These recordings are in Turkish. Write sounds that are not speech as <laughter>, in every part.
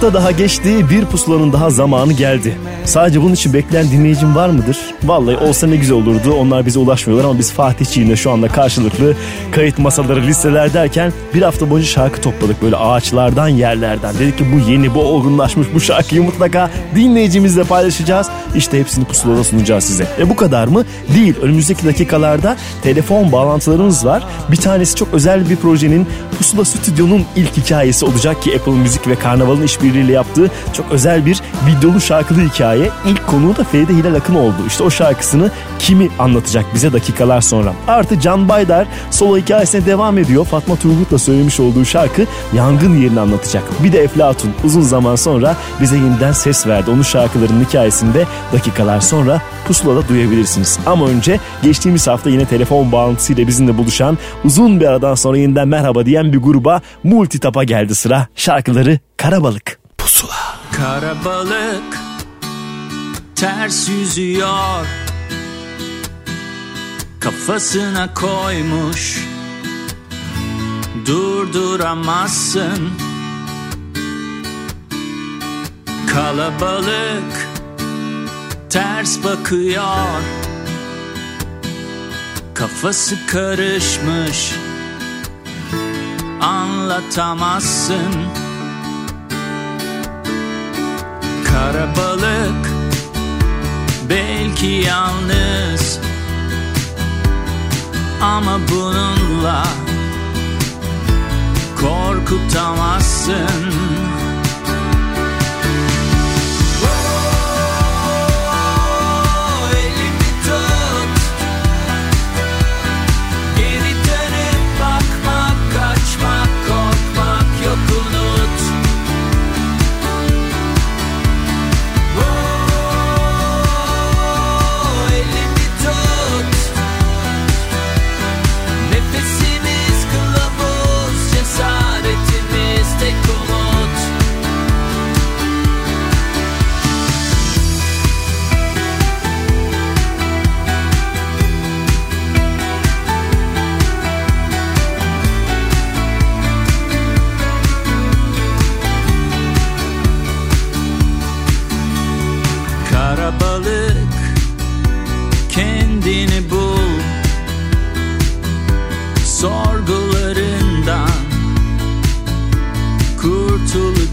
Hafta daha geçti, bir pusulanın daha zamanı geldi. Sadece bunun için bekleyen dinleyicim var mıdır? Vallahi olsa ne güzel olurdu. Onlar bize ulaşmıyorlar ama biz Fatihçiğimle şu anda karşılıklı kayıt masaları, listeler derken bir hafta boyunca şarkı topladık böyle ağaçlardan, yerlerden. Dedik ki bu yeni, bu olgunlaşmış bu şarkıyı mutlaka dinleyicimizle paylaşacağız. İşte hepsini pusulada sunacağız size. E bu kadar mı? Değil. Önümüzdeki dakikalarda telefon bağlantılarımız var. Bir tanesi çok özel bir projenin Pusula Stüdyo'nun ilk hikayesi olacak ki Apple Müzik ve Karnaval'ın işbirliğiyle yaptığı çok özel bir videolu şarkılı hikaye. İlk konuğu da Feride Hilal Akın oldu. İşte o şarkısını kimi anlatacak bize dakikalar sonra. Artı Can Baydar solo hikayesine devam ediyor. Fatma Turgut'la söylemiş olduğu şarkı yangın yerini anlatacak. Bir de Eflatun uzun zaman sonra bize yeniden ses verdi. Onun şarkılarının hikayesinde dakikalar sonra pusulada duyabilirsiniz. Ama önce geçtiğimiz hafta yine telefon bağlantısıyla bizimle buluşan uzun bir aradan sonra yeniden merhaba diyen bir gruba Multitap'a geldi sıra. Şarkıları Karabalık. Pusula. Karabalık ters yüzüyor Kafasına koymuş Durduramazsın Kalabalık ters bakıyor Kafası karışmış Anlatamazsın. Karabalık belki yalnız. Ama bununla korkutamazsın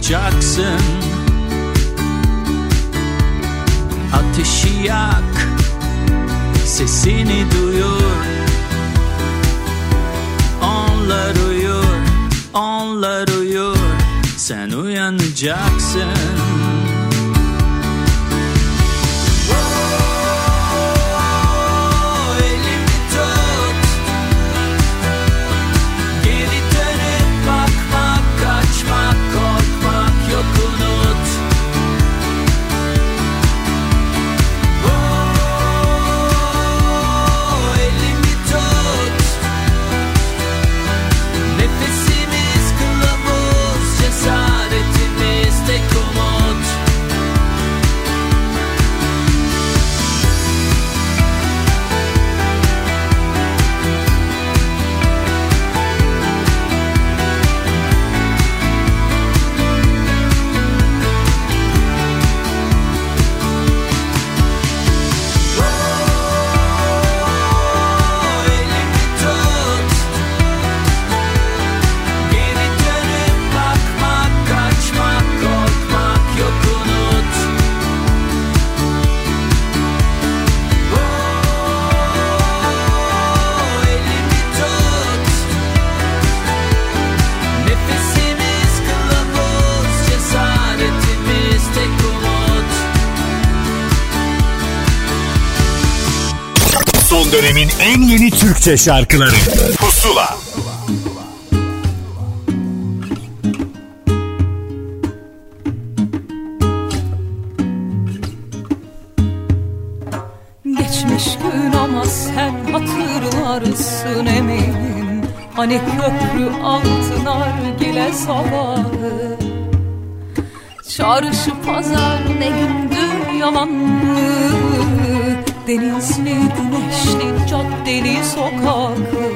uyanacaksın Ateşi yak Sesini duyur. Onlar uyur Onlar uyur. Sen uyanacaksın dönemin en yeni Türkçe şarkıları. Pusula. Geçmiş gün ama sen hatırlarsın eminim. Hani köprü altın argile sabahı Çarşı pazar ne gündü yalan mı Denizli güneşli caddeli sokaklı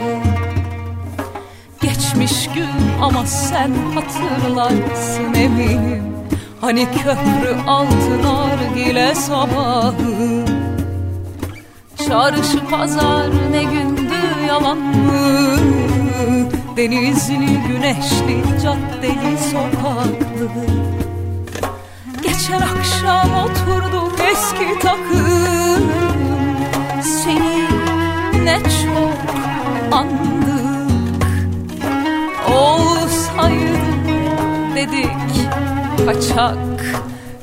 Geçmiş gün ama sen hatırlarsın eminim. Hani köprü altın argile sabahı. Çarşı pazar ne gündü yalan mı? Denizli güneşli caddeli sokaklı Geçen akşam oturduk eski takım Seni ne çok andık. Olsaydı dedik kaçak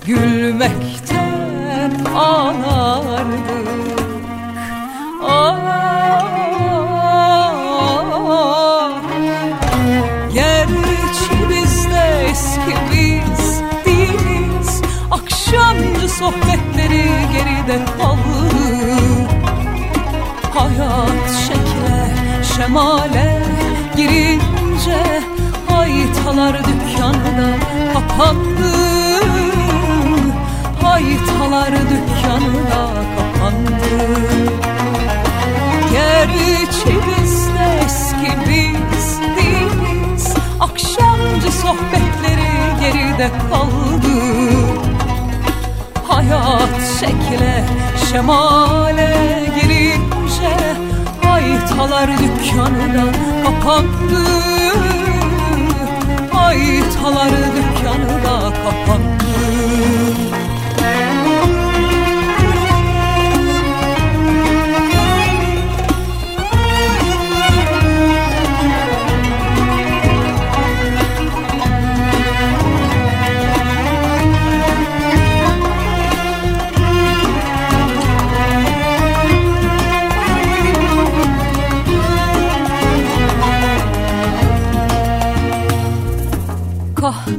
Gülmekten ağlardık Ah, Gerçi biz de değiliz. Akşamcı sohbetleri geride kaldı Hayat şekle şemale girince Haytalar dükkanı da kapandı. Haytalar dükkanı da kapandı. Gerçi biz de eski biz değiliz Akşamcı sohbetleri geride kaldı. Hayat şekle şemale Haytalar dükkanı da kapandı Haytalar dükkanı da kapandı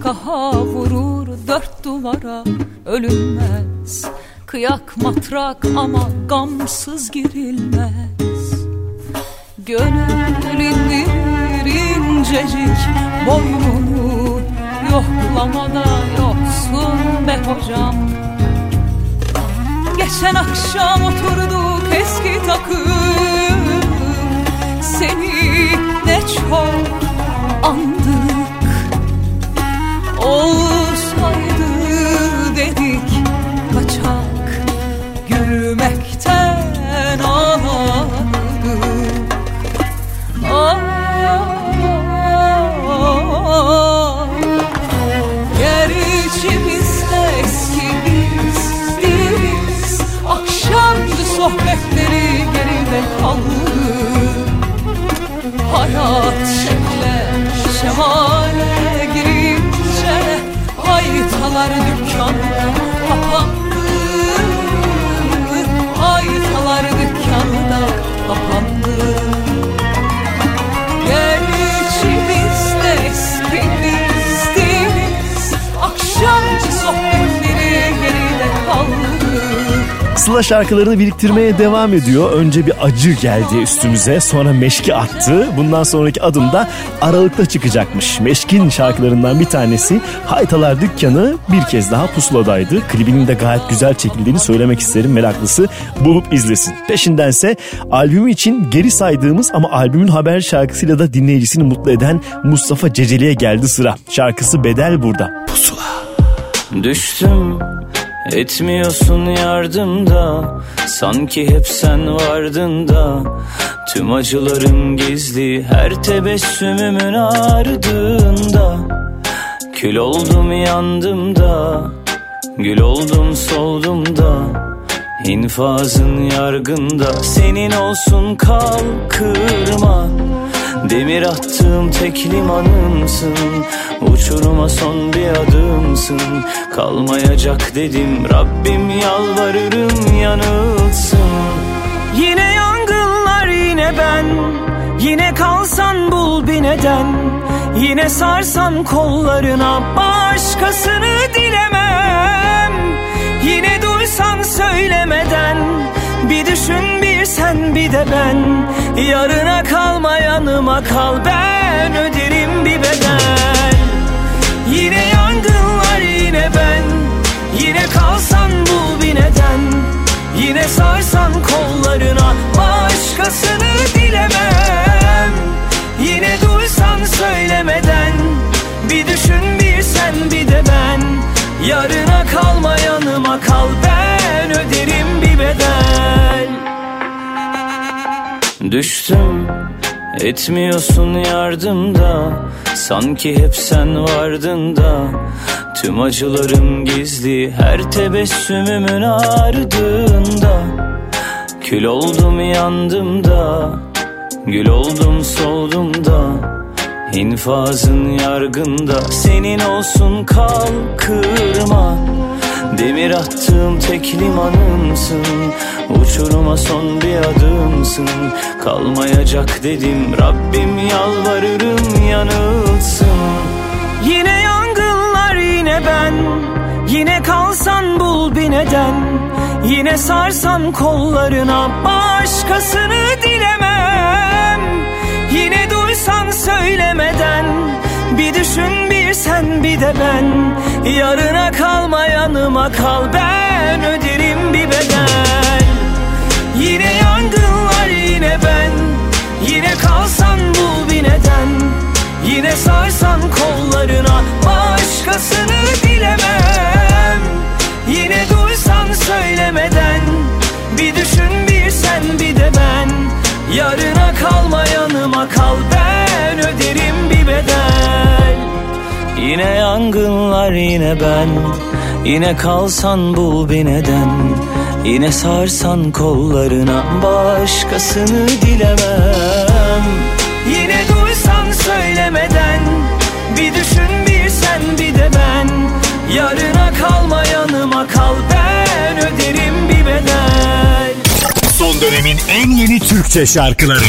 Kahkaha vurur dört duvara ölünmez. Kıyak matrak ama gamsız girilmez. Gönül indirir incecik boynunu Yoklamada yoksun be hocam. Geçen akşam oturduk eski takım. Seni ne çok andık Olsaydı dedik kaçak Gülmekten ağlardık Pusula şarkılarını biriktirmeye devam ediyor. Önce bir acı geldi üstümüze sonra meşki attı. Bundan sonraki adım da Aralık'ta çıkacakmış. Meşkin şarkılarından bir tanesi Haytalar Dükkanı bir kez daha pusuladaydı. Klibinin de gayet güzel çekildiğini söylemek isterim meraklısı bulup izlesin. Peşindense albümü için geri saydığımız ama albümün haber şarkısıyla da dinleyicisini mutlu eden Mustafa Ceceli'ye geldi sıra. Şarkısı Bedel burada. Pusula. Düştüm etmiyorsun yardımda Sanki hep sen vardın da. Tüm acılarım gizli her tebessümümün ardında. Kül oldum yandım da Gül oldum soldum da. İnfazın yargında Senin olsun kalkırma Demir attığım tek limanımsın. Uçuruma son bir adımsın. Kalmayacak dedim Rabbim yalvarırım yanılsın. Yine yangınlar yine ben. Yine kalsan bul bir neden. Yine sarsan kollarına Başkasını dilemem. Yine duysan söylemeden Bir düşün bir sen bir de ben Yarına kalma yanıma kal. Ben öderim bir bedel. Yine yangınlar yine ben. Yine kalsan bul bir neden. Yine sarsan kollarına Başkasını dilemem. Yine duysan söylemeden Bir düşün bir sen bir de ben. Yarına kalma yanıma kal. Ben Düştüm etmiyorsun yardımda Sanki hep sen vardın da. Tüm acılarım gizli her tebessümümün ardında. Kül oldum yandım da. Gül oldum soldum da. İnfazın yargında. Senin olsun kalkırma Demir attığım tek limanımsın. Uçuruma son bir adımsın. Kalmayacak dedim Rabbim yalvarırım yanılsın. Yine yangınlar yine ben. Yine kalsan bul bir neden. Yine sarsan kollarına Başkasını dilemem. Yine duysan söylemeden. Bir düşün bir sen bir de ben Yarına kalma yanıma kal. Ben öderim bir bedel. Yine yangınlar yine ben. Yine kalsan bul bir neden. Yine sarsan kollarına Başkasını dilemem Yine duysan söylemeden. Bir düşün bir sen bir de ben. Yarına kalma yanıma kal yangınlar yine ben. Yine kalsan bul bir neden. Yine sarsan kollarına Başkasını dilemem. Yine duysan söylemeden Bir düşün bir sen bir de ben. Yarına kalma yanıma kal Ben öderim bir bedel. Son dönemin en yeni Türkçe şarkıları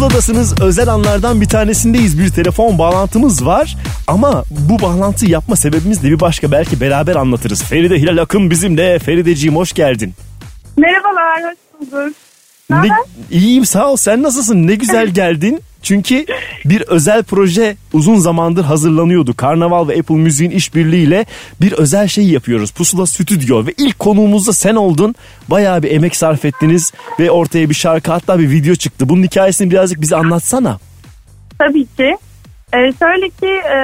Pusuladasınız özel anlardan bir tanesindeyiz. Bir telefon bağlantımız var. Ama bu bağlantı yapma sebebimiz de bir başka. Belki beraber anlatırız. Feride Hilal Akın bizimle. Ferideciğim hoş geldin. Merhabalar, hoş bulduk. Ne iyiyim sağ ol sen nasılsın? Ne güzel <laughs> geldin. Çünkü bir özel proje uzun zamandır hazırlanıyordu. Karnaval ve Apple Müziğin işbirliğiyle bir özel şey yapıyoruz. Pusula Stüdyo ve ilk konuğumuz da sen oldun. Bayağı bir emek sarf ettiniz ve ortaya bir şarkı hatta bir video çıktı. Bunun hikayesini birazcık bize anlatsana. Tabii ki. Ee, şöyle ki e,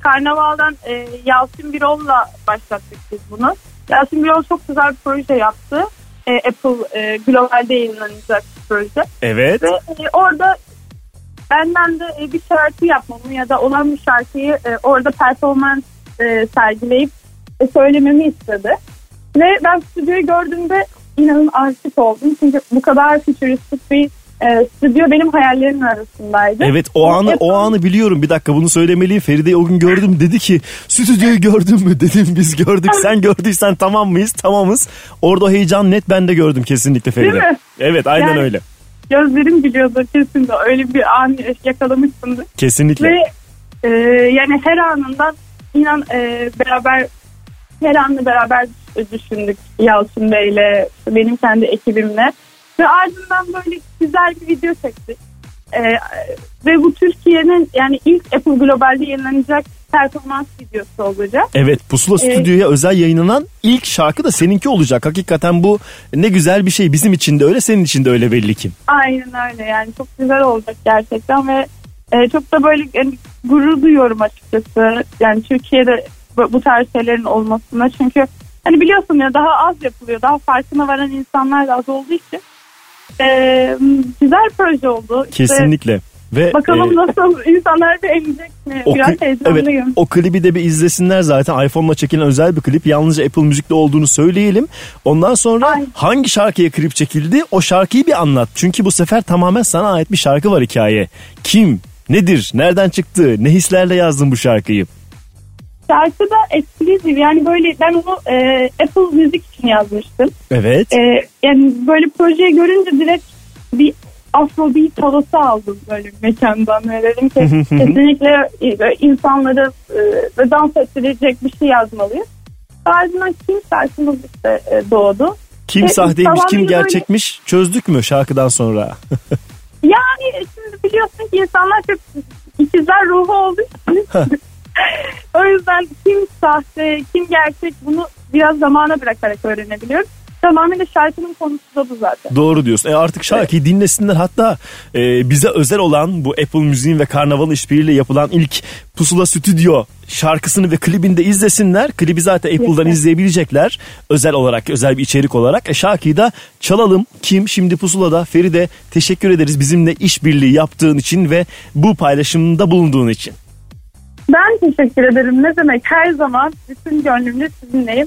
Karnaval'dan e, Yasin Birol'la başlattık biz bunu. Yasin Birol çok güzel bir proje yaptı. E, Apple e, globalde yayınlanacak bir proje. Evet. Ve e, orada benden de e, bir şarkı yapmamı ya da olan bir şarkıyı e, orada performans e, sergileyip e, söylememi istedi. Ve ben stüdyoyu gördüğümde inanın aşık oldum. Çünkü bu kadar fütüristik bir e, stüdyo benim hayallerimin arasındaydı. Evet o anı o anı biliyorum. Bir dakika bunu söylemeliyim. Feride'yi o gün gördüm. Dedi ki stüdyoyu gördün mü? Dedim biz gördük. Sen gördüysen tamam mıyız? Tamamız. Orada heyecan net ben de gördüm kesinlikle Feride. Değil mi? Evet aynen Yani- öyle. Gözlerim gülüyordu kesin de öyle bir an yakalamışsındır. Kesinlikle. Ve e, yani her anından inan e, beraber her anını beraber düşündük Yalçın Bey'le benim kendi ekibimle ve ardından böyle güzel bir video çektik. E, ve bu Türkiye'nin yani ilk Apple Global'de yayınlanacak performans videosu olacak. Evet Pusula Evet. Stüdyo'ya özel yayınlanan ilk şarkı da seninki olacak. Hakikaten bu ne güzel bir şey. Bizim için de öyle senin için de öyle belli ki. Aynen öyle yani çok güzel olacak gerçekten ve e, çok da böyle yani, gurur duyuyorum açıkçası. Yani Türkiye'de bu, bu tarz şeylerin olmasına çünkü hani biliyorsun ya daha az yapılıyor daha farkına varan insanlar da az olduğu için e, güzel proje oldu. İşte Kesinlikle. Ve bakalım e, nasıl insanlar beğenecek mi? o, Biraz heyecanlıyım. evet, o klibi de bir izlesinler zaten. iPhone'la çekilen özel bir klip. Yalnızca Apple Müzik'te olduğunu söyleyelim. Ondan sonra Ay. hangi şarkıya klip çekildi? O şarkıyı bir anlat. Çünkü bu sefer tamamen sana ait bir şarkı var hikaye. Kim? Nedir? Nereden çıktı? Ne hislerle yazdın bu şarkıyı? Şarkı da exclusive yani böyle ben onu e, Apple Müzik için yazmıştım. Evet. Ee, yani böyle projeyi görünce direkt bir afrobeat havası aldım böyle mekandan. Ve dedim ki kesinlikle e, insanları e, ve dans ettirecek bir şey yazmalıyız. Ardından Kim şarkımız işte e, doğdu. Kim e, sahteymiş, kim böyle- gerçekmiş çözdük mü şarkıdan sonra? <laughs> Yani şimdi biliyorsun ki insanlar çok ikizler ruhu olduğu için. <laughs> o yüzden kim sahte, kim gerçek bunu biraz zamana bırakarak öğrenebiliyoruz. Tamamen şarkının konusu da bu zaten. Doğru diyorsun. E artık şarkıyı dinlesinler. Hatta e, bize özel olan bu Apple Müziğin ve Karnaval işbirliğiyle yapılan ilk Pusula Stüdyo şarkısını ve klibini de izlesinler. Klibi zaten Apple'dan Kesin. izleyebilecekler. Özel olarak, özel bir içerik olarak. E şarkıyı da çalalım. Kim? Şimdi Pusula'da. Feride teşekkür ederiz bizimle işbirliği yaptığın için ve bu paylaşımda bulunduğun için. Ben teşekkür ederim. Ne demek her zaman bütün gönlümle sizinleyim.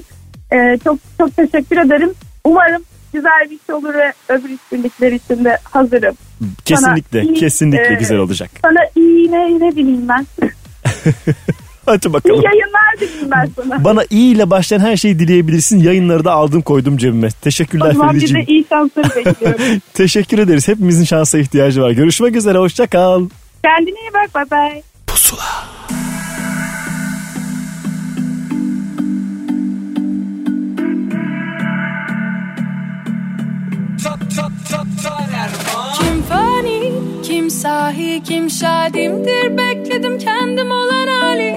Ee, çok çok teşekkür ederim. Umarım güzel bir şey olur ve öbür işbirlikleri için de hazırım. Kesinlikle, iyi, kesinlikle e, güzel olacak. Sana iyi ne, ne bileyim ben. <laughs> Hadi İyi bakalım. yayınlar dileyim ben sana. Bana iyi ile başlayan her şeyi dileyebilirsin. Yayınları da aldım koydum cebime. Teşekkürler o zaman Ferideciğim. iyi şansları bekliyorum. <laughs> Teşekkür ederiz. Hepimizin şansa ihtiyacı var. Görüşmek üzere. Hoşça kal. Kendine iyi bak. Bye bye. Pusula. Kim sahi kim şadimdir? Bekledim kendim olan hali.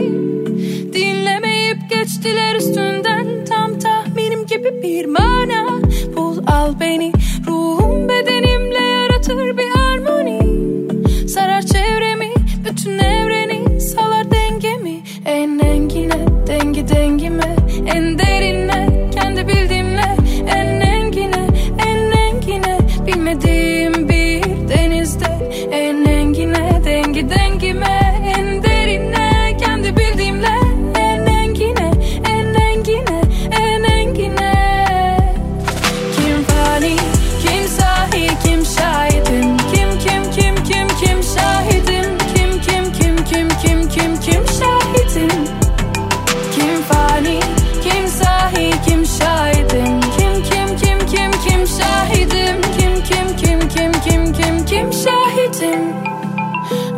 Dinlemeyip geçtiler üstünden. Tam tahminim gibi bir mana. Bul al beni. Ruhum bedenimle yaratır bir harmoni. Sarar çevremi bütün evreni. Salar dengemi. En engine dengi dengime. En derine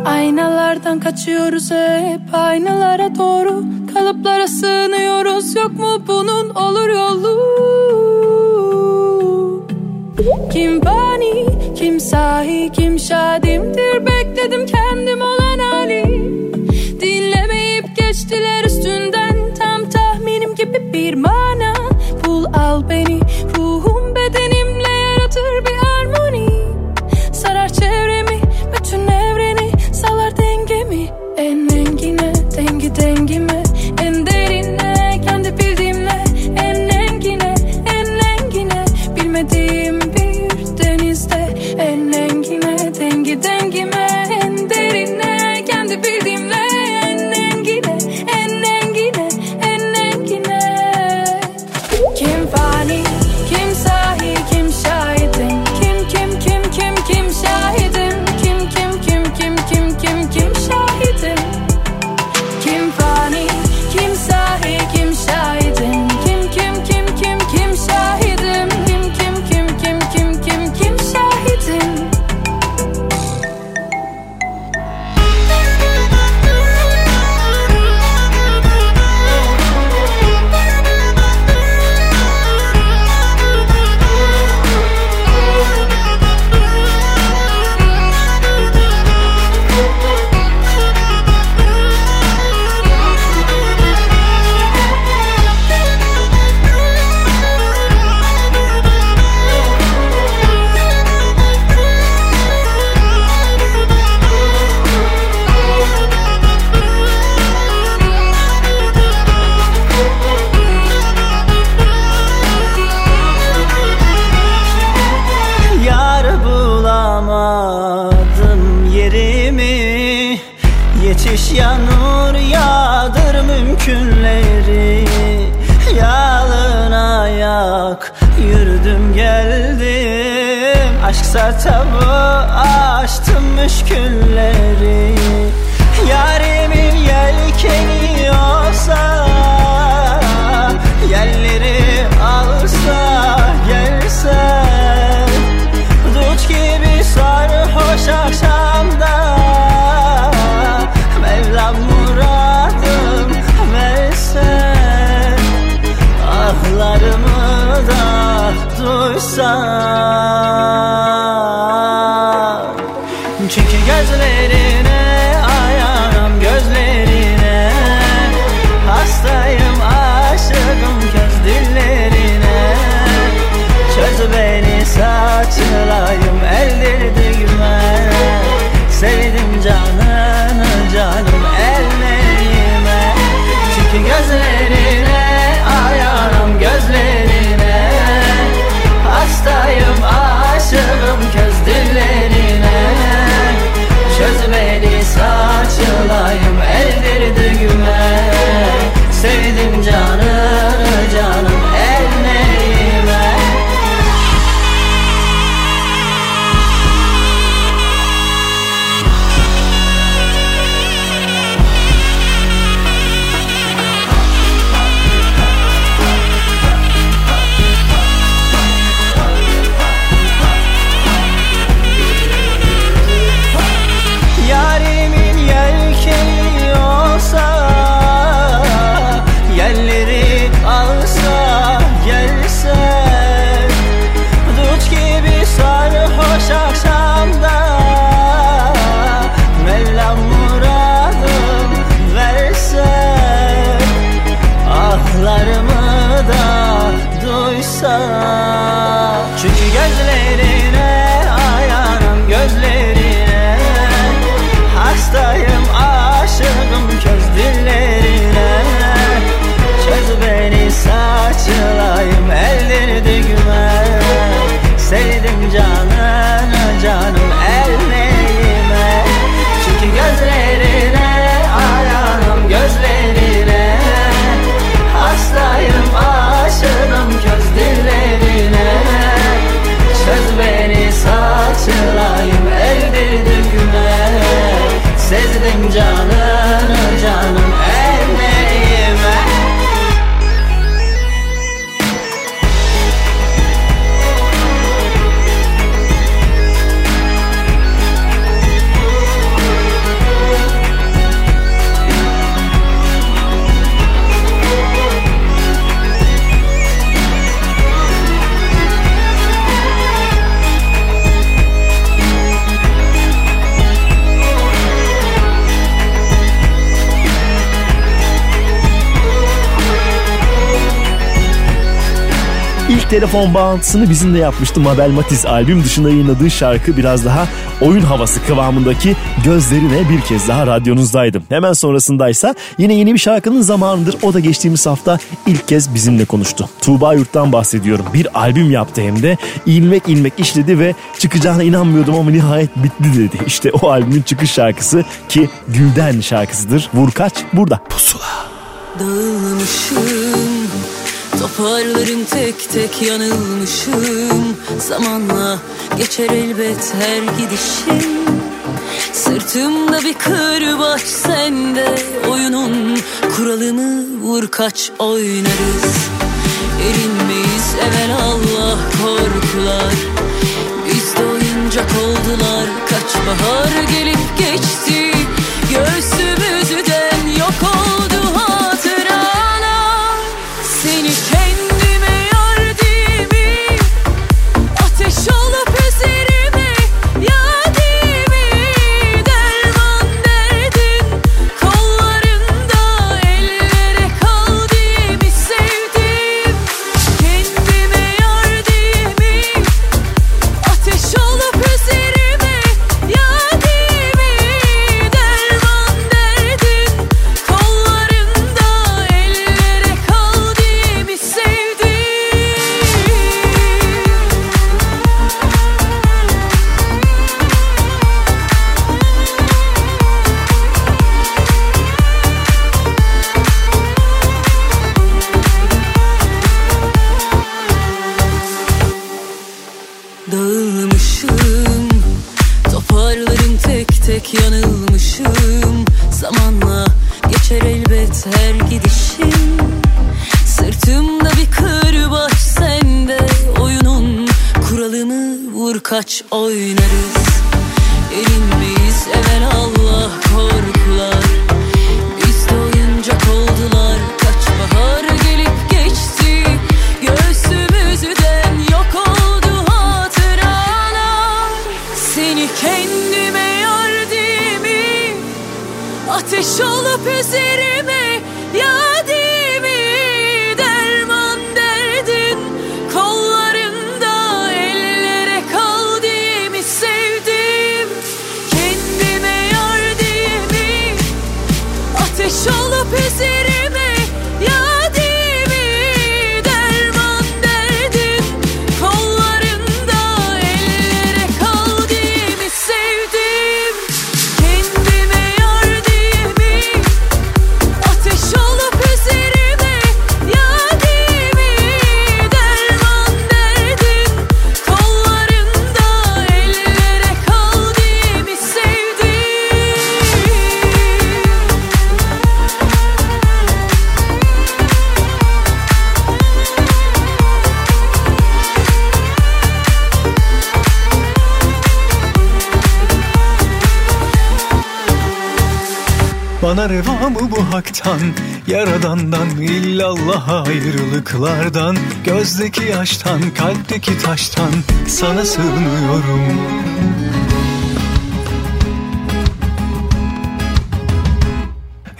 Aynalardan kaçıyoruz hep aynalara doğru. Kalıplara sığınıyoruz yok mu bunun olur yolu? Kim bani kim sahi kim şadimdir? Bekledim kendim olan hali. Dinlemeyip geçtiler üstünden. Tam tahminim gibi bir mana Sertabı açtım müşkülleri. Telefon bağlantısını bizimle yapmıştı Mabel Matiz. Albüm dışında yayınladığı şarkı biraz daha oyun havası kıvamındaki Gözlerine bir kez daha radyonuzdaydım. Hemen sonrasındaysa yine yeni bir şarkının zamanıdır. O da geçtiğimiz hafta ilk kez bizimle konuştu. Tuğba Yurt'tan bahsediyorum. Bir albüm yaptı hem de. ilmek ilmek işledi ve çıkacağına inanmıyordum ama nihayet bitti dedi. İşte o albümün çıkış şarkısı ki Gülden şarkısıdır. Vur kaç burada. Pusula. Dağılmışım Toparlarım tek tek yanılmışım. Zamanla geçer elbet her gidişim. Sırtımda bir kırbaç sende Oyunun kuralını vur kaç oynarız. Erinmeyiz evvel Allah korkular. Biz de oyuncak oldular Kaç bahar gelip geçti. Göğsümüzden vur kaç haktan Yaradandan illallah ayrılıklardan Gözdeki yaştan kalpteki taştan Sana sığınıyorum.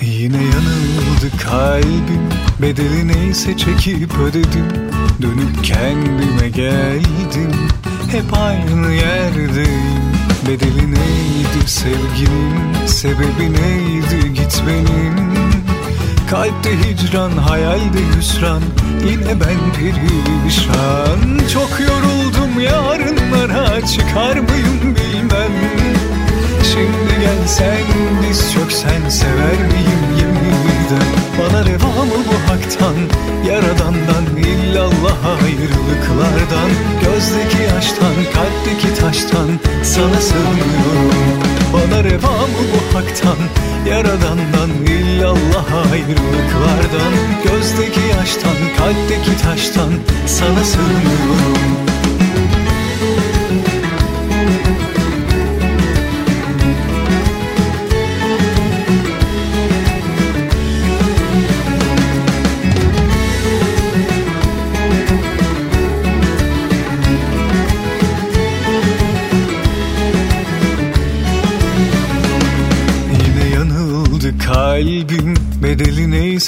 Yine yanıldı kalbim Bedeli neyse çekip ödedim. Dönüp kendime geldim Hep aynı yerdeyim. Bedeli neydi sevginin Sebebi neydi gitmenin Kalpte hicran, hayalde hüsran Yine ben perişan. Çok yoruldum yarınlara Çıkar mıyım bilmem. Şimdi gelsen diz çöksen Sever miyim yeniden Bana reva mı bu haktan? Yaradandan illallah ayrılıklardan. Gözdeki yaştan kalpteki taştan Sana sığınıyorum. Bana reva mı bu haktan? Yaradandan illallah ayrılıklardan. Gözdeki yaştan kalpteki taştan Sana sığınıyorum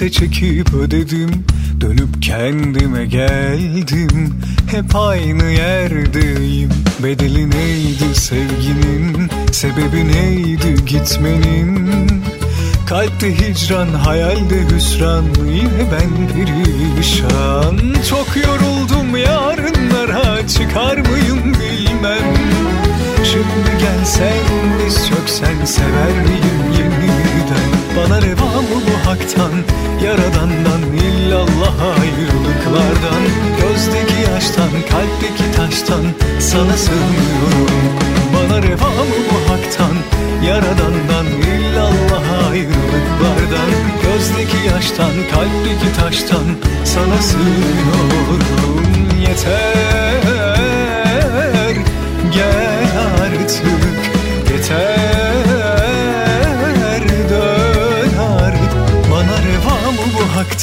Neyse çekip ödedim Dönüp kendime geldim. Hep aynı yerdeyim Bedeli neydi sevginin? Sebebi neydi gitmenin? Kalpte hicran, hayalde hüsran Yine ben perişan Çok yoruldum yarınlara Çıkar mıyım bilmem. Şimdi gelsen biz söksen Sever miyim yeniden Bana reva mı bu haktan Yaradandan illallah ayrılıklardan. Gözdeki yaştan kalpteki taştan Sana sığınıyorum. Bana reva mı bu haktan Yaradandan illallah ayrılıklardan. Gözdeki yaştan kalpteki taştan Sana sığınıyorum. Yeter Gel artık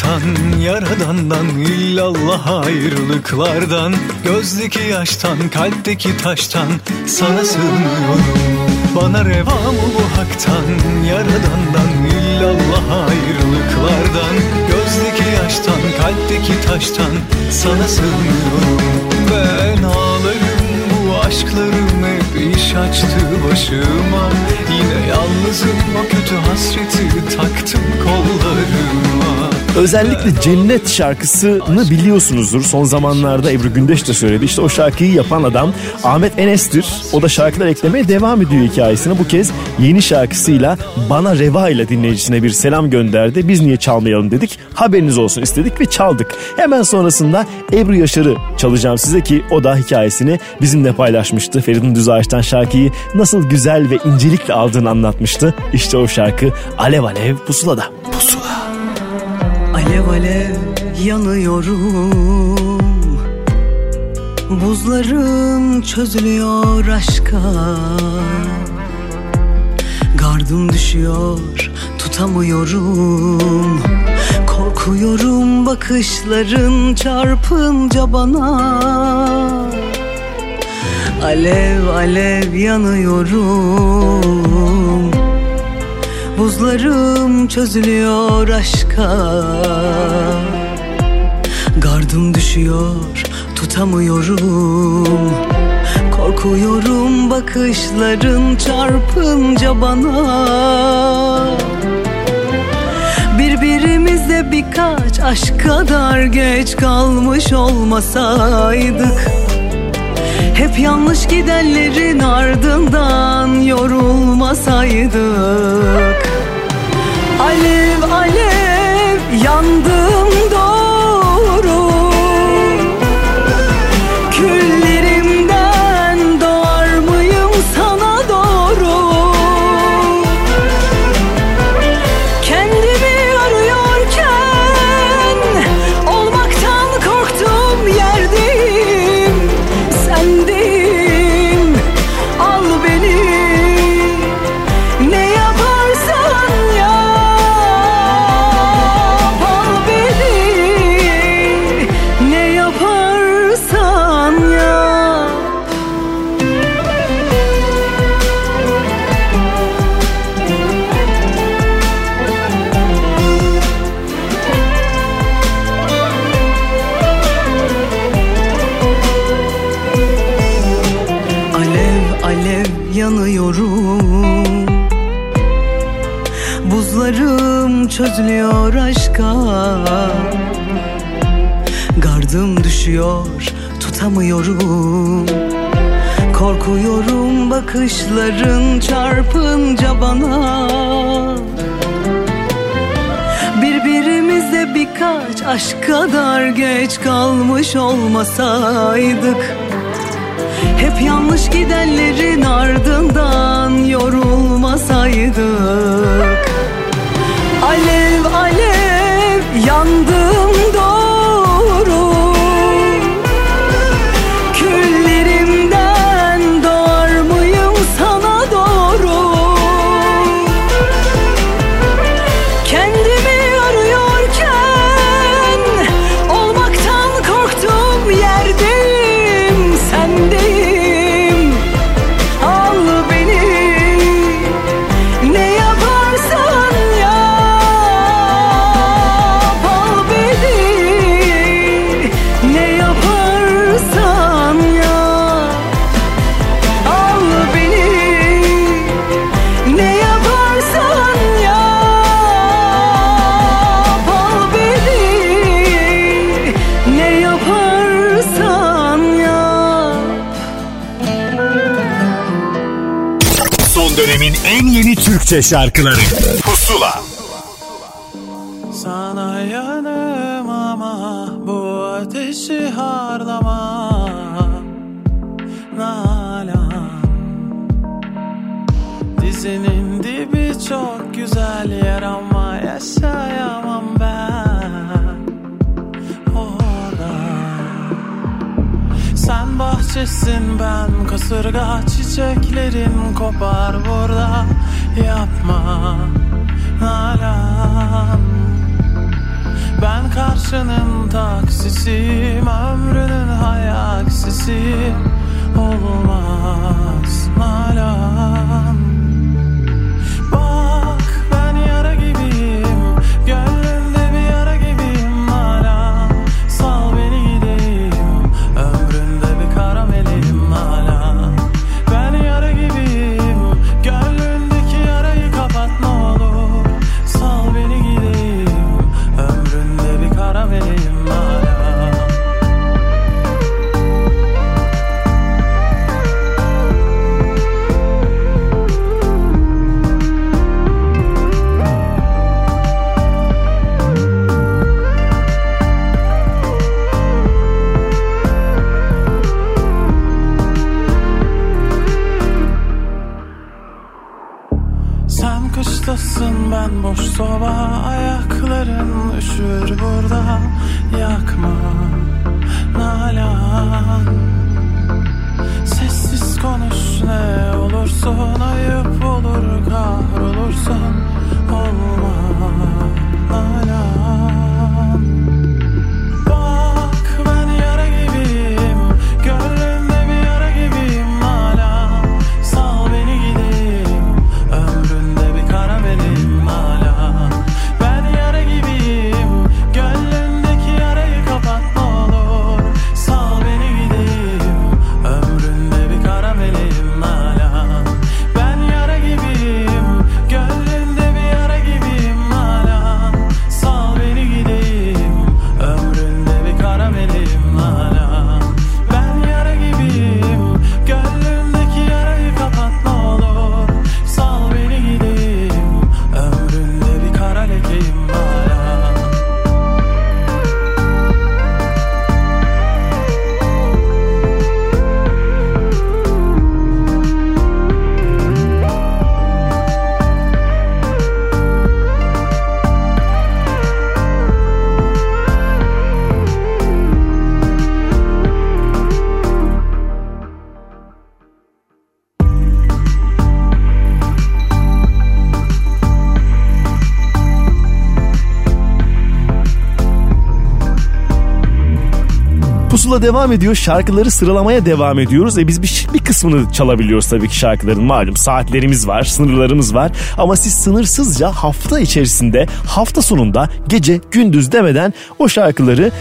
haktan Yaradandan illallah ayrılıklardan Gözdeki yaştan kalpteki taştan Sana sığınıyorum. Bana reva mı bu haktan Yaradandan illallah ayrılıklardan Gözdeki yaştan kalpteki taştan Sana sığınıyorum. Ben ağlarım bu aşklarım hep iş açtı başıma. Yine yalnızım o kötü hasreti taktım kollarıma Özellikle Cennet şarkısını biliyorsunuzdur. Son zamanlarda Ebru Gündeş de söyledi. İşte o şarkıyı yapan adam Ahmet Enes'tir. O da şarkılar eklemeye devam ediyor hikayesine. Bu kez yeni şarkısıyla Bana Reva ile dinleyicisine bir selam gönderdi. Biz niye çalmayalım dedik. Haberiniz olsun istedik ve çaldık. Hemen sonrasında Ebru Yaşar'ı çalacağım size ki o da hikayesini bizimle paylaşmıştı. Feridun Düzağaç'tan şarkıyı nasıl güzel ve incelikle aldığını anlatmıştı. İşte o şarkı Alev Alev Pusula'da. Pusula. Alev alev yanıyorum. Buzlarım çözülüyor aşka. Gardım düşüyor tutamıyorum. Korkuyorum bakışların çarpınca bana. Alev alev yanıyorum. Buzlarım çözülüyor aşka Gardım düşüyor tutamıyorum. Korkuyorum bakışların çarpınca bana. Birbirimize birkaç aşk kadar geç kalmış olmasaydık. Hep yanlış gidenlerin ardından yorulmasaydık. Alev alev yandım bakışların çarpınca bana. Birbirimize birkaç aşk kadar geç kalmış olmasaydık hep yanlış gidenlerin ardından yorulmasaydık. Alev alev yandım doğru Türkçe şarkıları. Pusula. Sana yanım ama bu ateşi harlama. Nalan. Dizinin dibi çok güzel yer ama yaşayamam ben. Orada. Sen bahçesin ben kasırga çiçeklerin kopar burada Yapma Nalan Ben karşının taksisiyim Ömrünün hayaksisi Olmaz Nalan Pusula devam ediyor. Şarkıları sıralamaya devam ediyoruz. E biz bir, bir kısmını çalabiliyoruz tabii ki şarkıların. Malum saatlerimiz var, sınırlarımız var. Ama siz sınırsızca hafta içerisinde, hafta sonunda, gece, gündüz demeden o şarkıları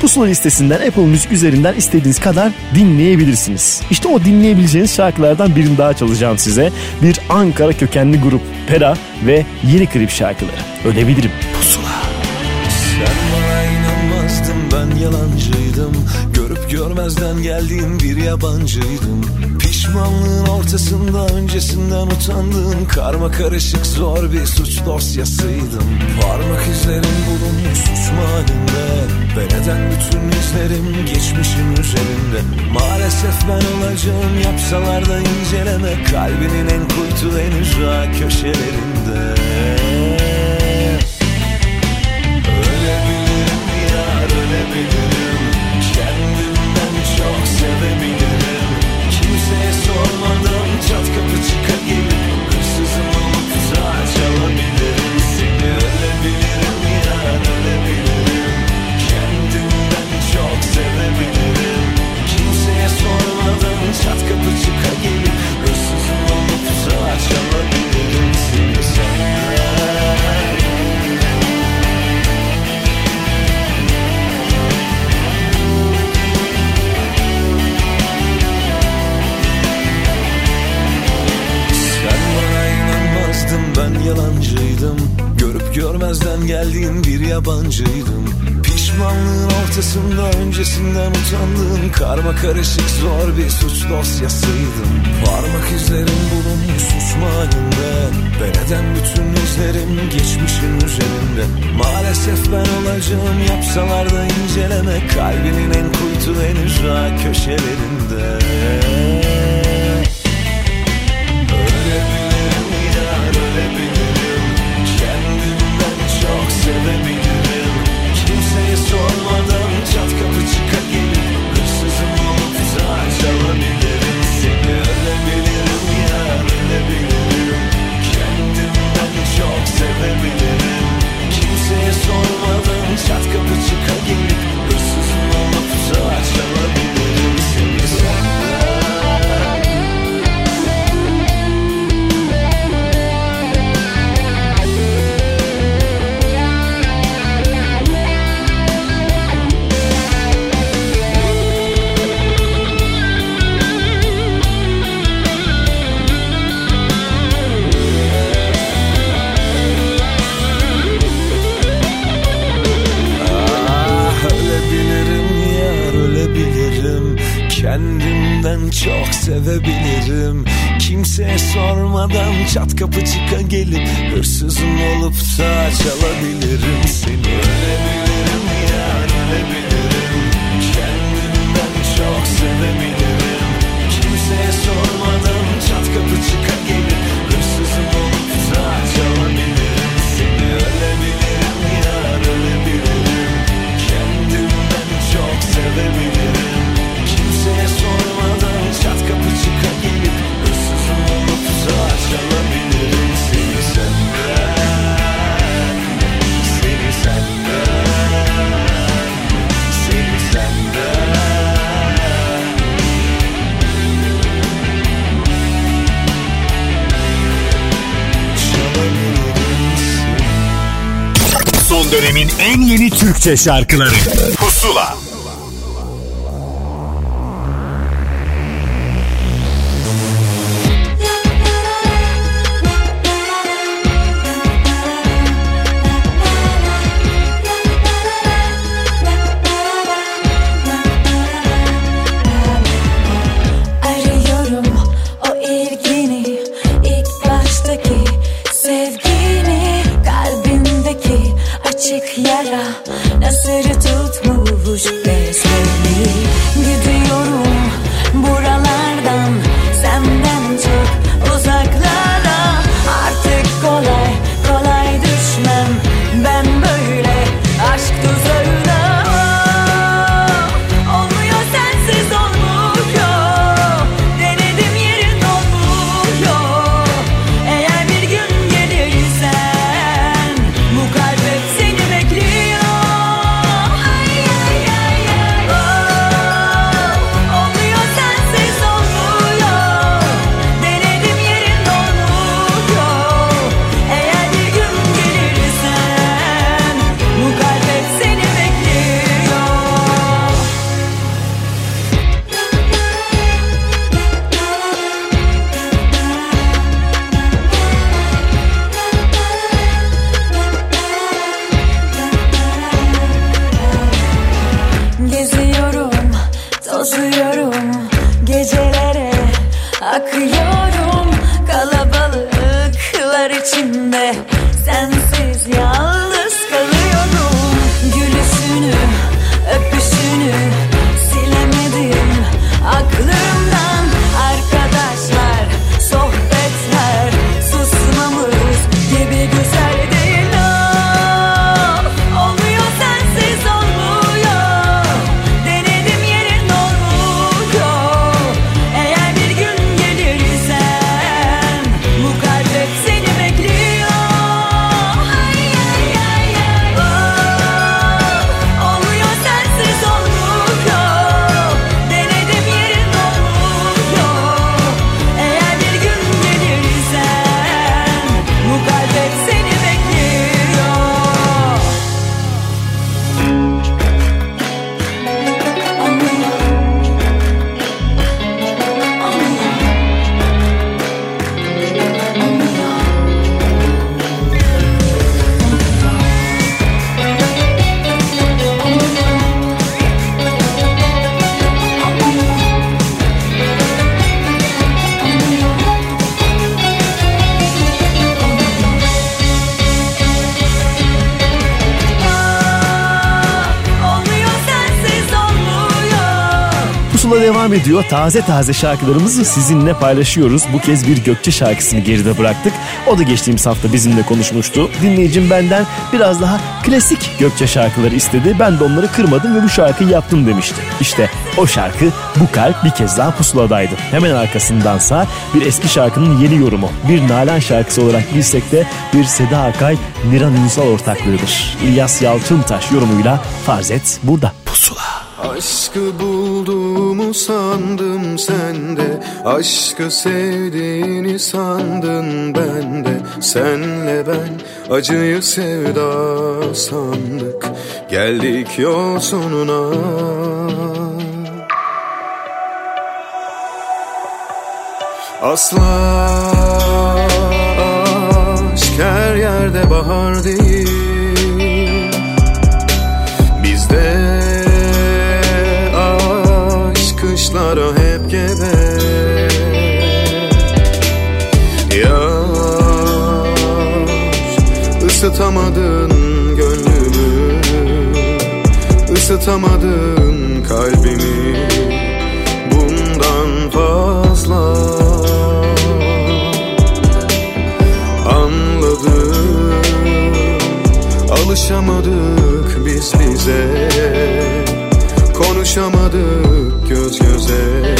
Pusula listesinden Apple Müzik üzerinden istediğiniz kadar dinleyebilirsiniz. İşte o dinleyebileceğiniz şarkılardan birini daha çalacağım size. Bir Ankara kökenli grup Pera ve yeni klip şarkıları. Ölebilirim. Pusula. Sen bana inanmazdın ben yalancıydım görmezden geldiğim bir yabancıydım. Pişmanlığın ortasında öncesinden utandığım Karma karışık zor bir suç dosyasıydım. Parmak izlerim bulunmuş suç mahallinde Ve neden bütün izlerim geçmişim üzerinde? Maalesef ben olacağım yapsalar da inceleme Kalbinin en kuytu en ücra köşelerinde yabancıydım Pişmanlığın ortasında öncesinden utandığın Karma karışık zor bir suç dosyasıydım. Parmak izlerim bulun susma halinden Ben eden bütün izlerim geçmişin üzerinde? Maalesef ben olacağım yapsalar da inceleme. Kalbinin en kuytu en ücra köşelerinde. Bahçe şarkıları. Taze taze şarkılarımızı sizinle paylaşıyoruz. Bu kez bir Gökçe şarkısını geride bıraktık. O da geçtiğimiz hafta bizimle konuşmuştu. Dinleyicim benden biraz daha klasik Gökçe şarkıları istedi. Ben de onları kırmadım ve bu şarkıyı yaptım demişti. İşte o şarkı Bu Kalp bir kez daha pusuladaydı. Hemen arkasındansa bir eski şarkının yeni yorumu. Bir Nalan şarkısı olarak bilsek de bir Seda Akay, Niran Ünsal ortaklığıdır. İlyas Yalçıntaş yorumuyla farz et burada. Aşkı bulduğumu sandım sende. Aşkı sevdiğini sandın bende. Senle ben acıyı sevda sandık. Geldik yol sonuna Asla aşk her yerde bahar değil Konuşamadık göz göze.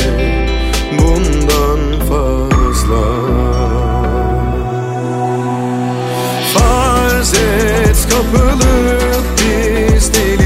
Bundan fazla. Farz et kapılıp biz delice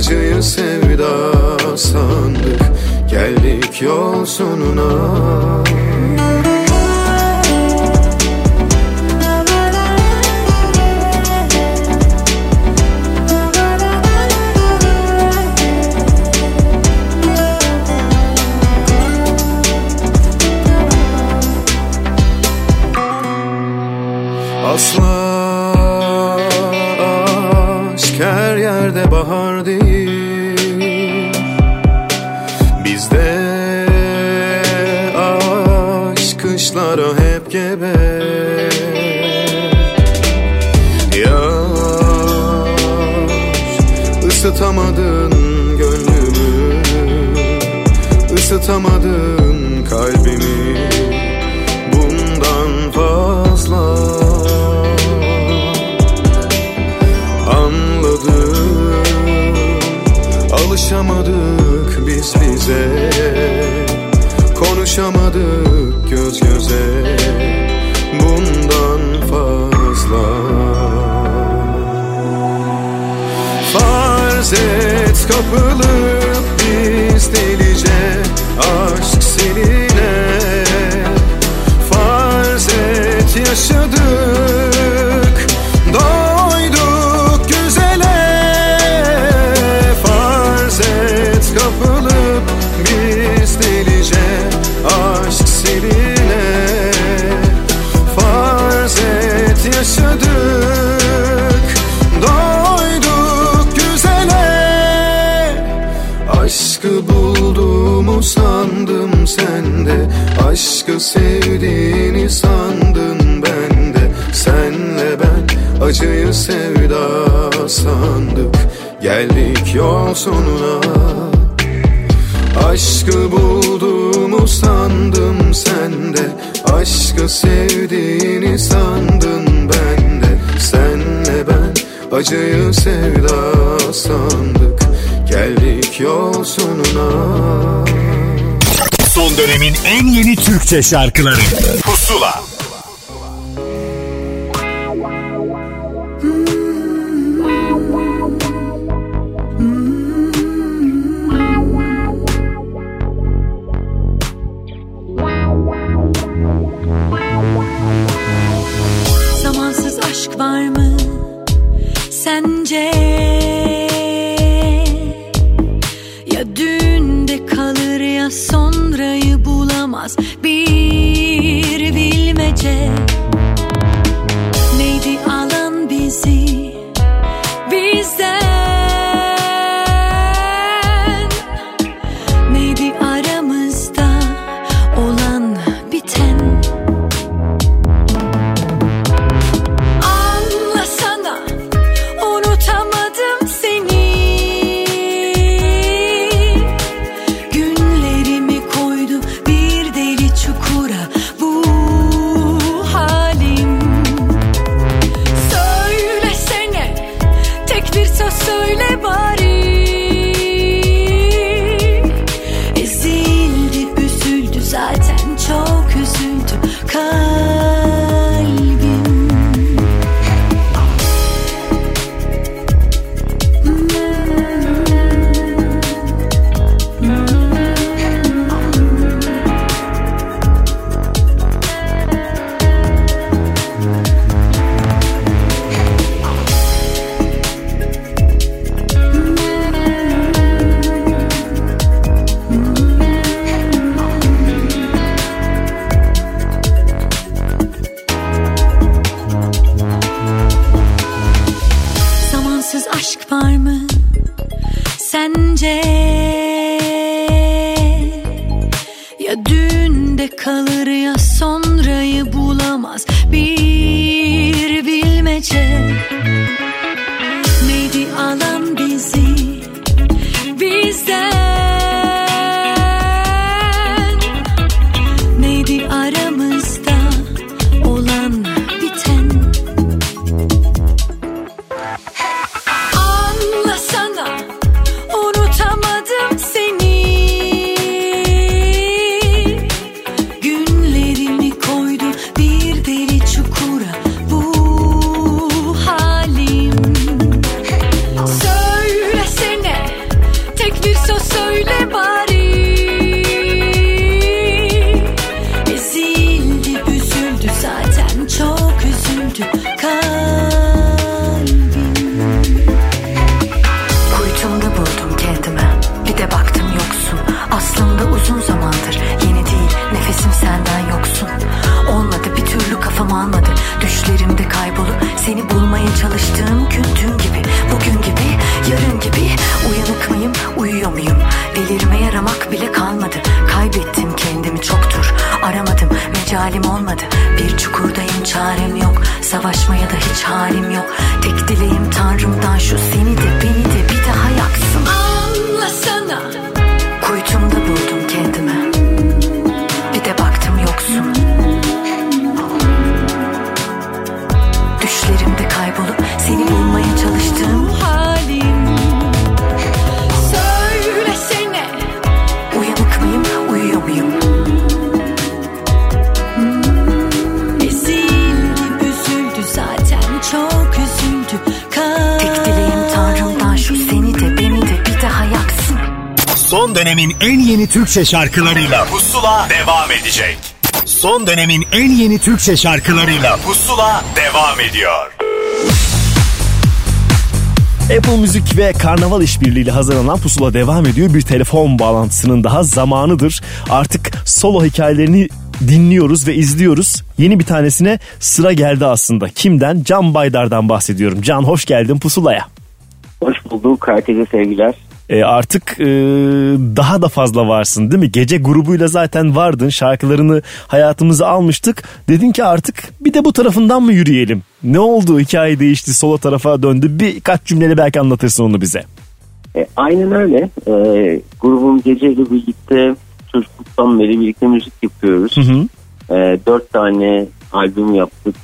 acıyı sevda sandık. Geldik yol sonuna et sevdiğini sandın bende. Senle ben acıyı sevda sandık. Geldik yol sonuna. Aşkı bulduğumu sandım sende. Aşkı sevdiğini sandın bende. Senle ben acıyı sevda sandık. Geldik yol sonuna Son dönemin en yeni Türkçe şarkıları Pusula Zamansız aşk var mı sence? Ya dün olmaz. Bir bilmece Türkçe şarkılarıyla Pusula devam edecek. Son dönemin en yeni Türkçe şarkılarıyla Pusula devam ediyor. Apple Müzik ve Karnaval işbirliğiyle hazırlanan Pusula devam ediyor. Bir telefon bağlantısının daha zamanıdır. Artık solo hikayelerini dinliyoruz ve izliyoruz. Yeni bir tanesine sıra geldi aslında. Kimden? Can Baydar'dan bahsediyorum. Can hoş geldin Pusula'ya. Hoş bulduk. Herkese sevgiler. E, artık e, daha da fazla varsın değil mi? Gece grubuyla zaten vardın. Şarkılarını hayatımıza almıştık. Dedin ki artık bir de bu tarafından mı yürüyelim? Ne oldu? Hikaye değişti. Solo tarafa döndü. Birkaç cümleyle belki anlatırsın onu bize. E, aynen öyle. E, grubum geceyle birlikte çocukluktan beri birlikte müzik yapıyoruz. E, dört tane albüm yaptık.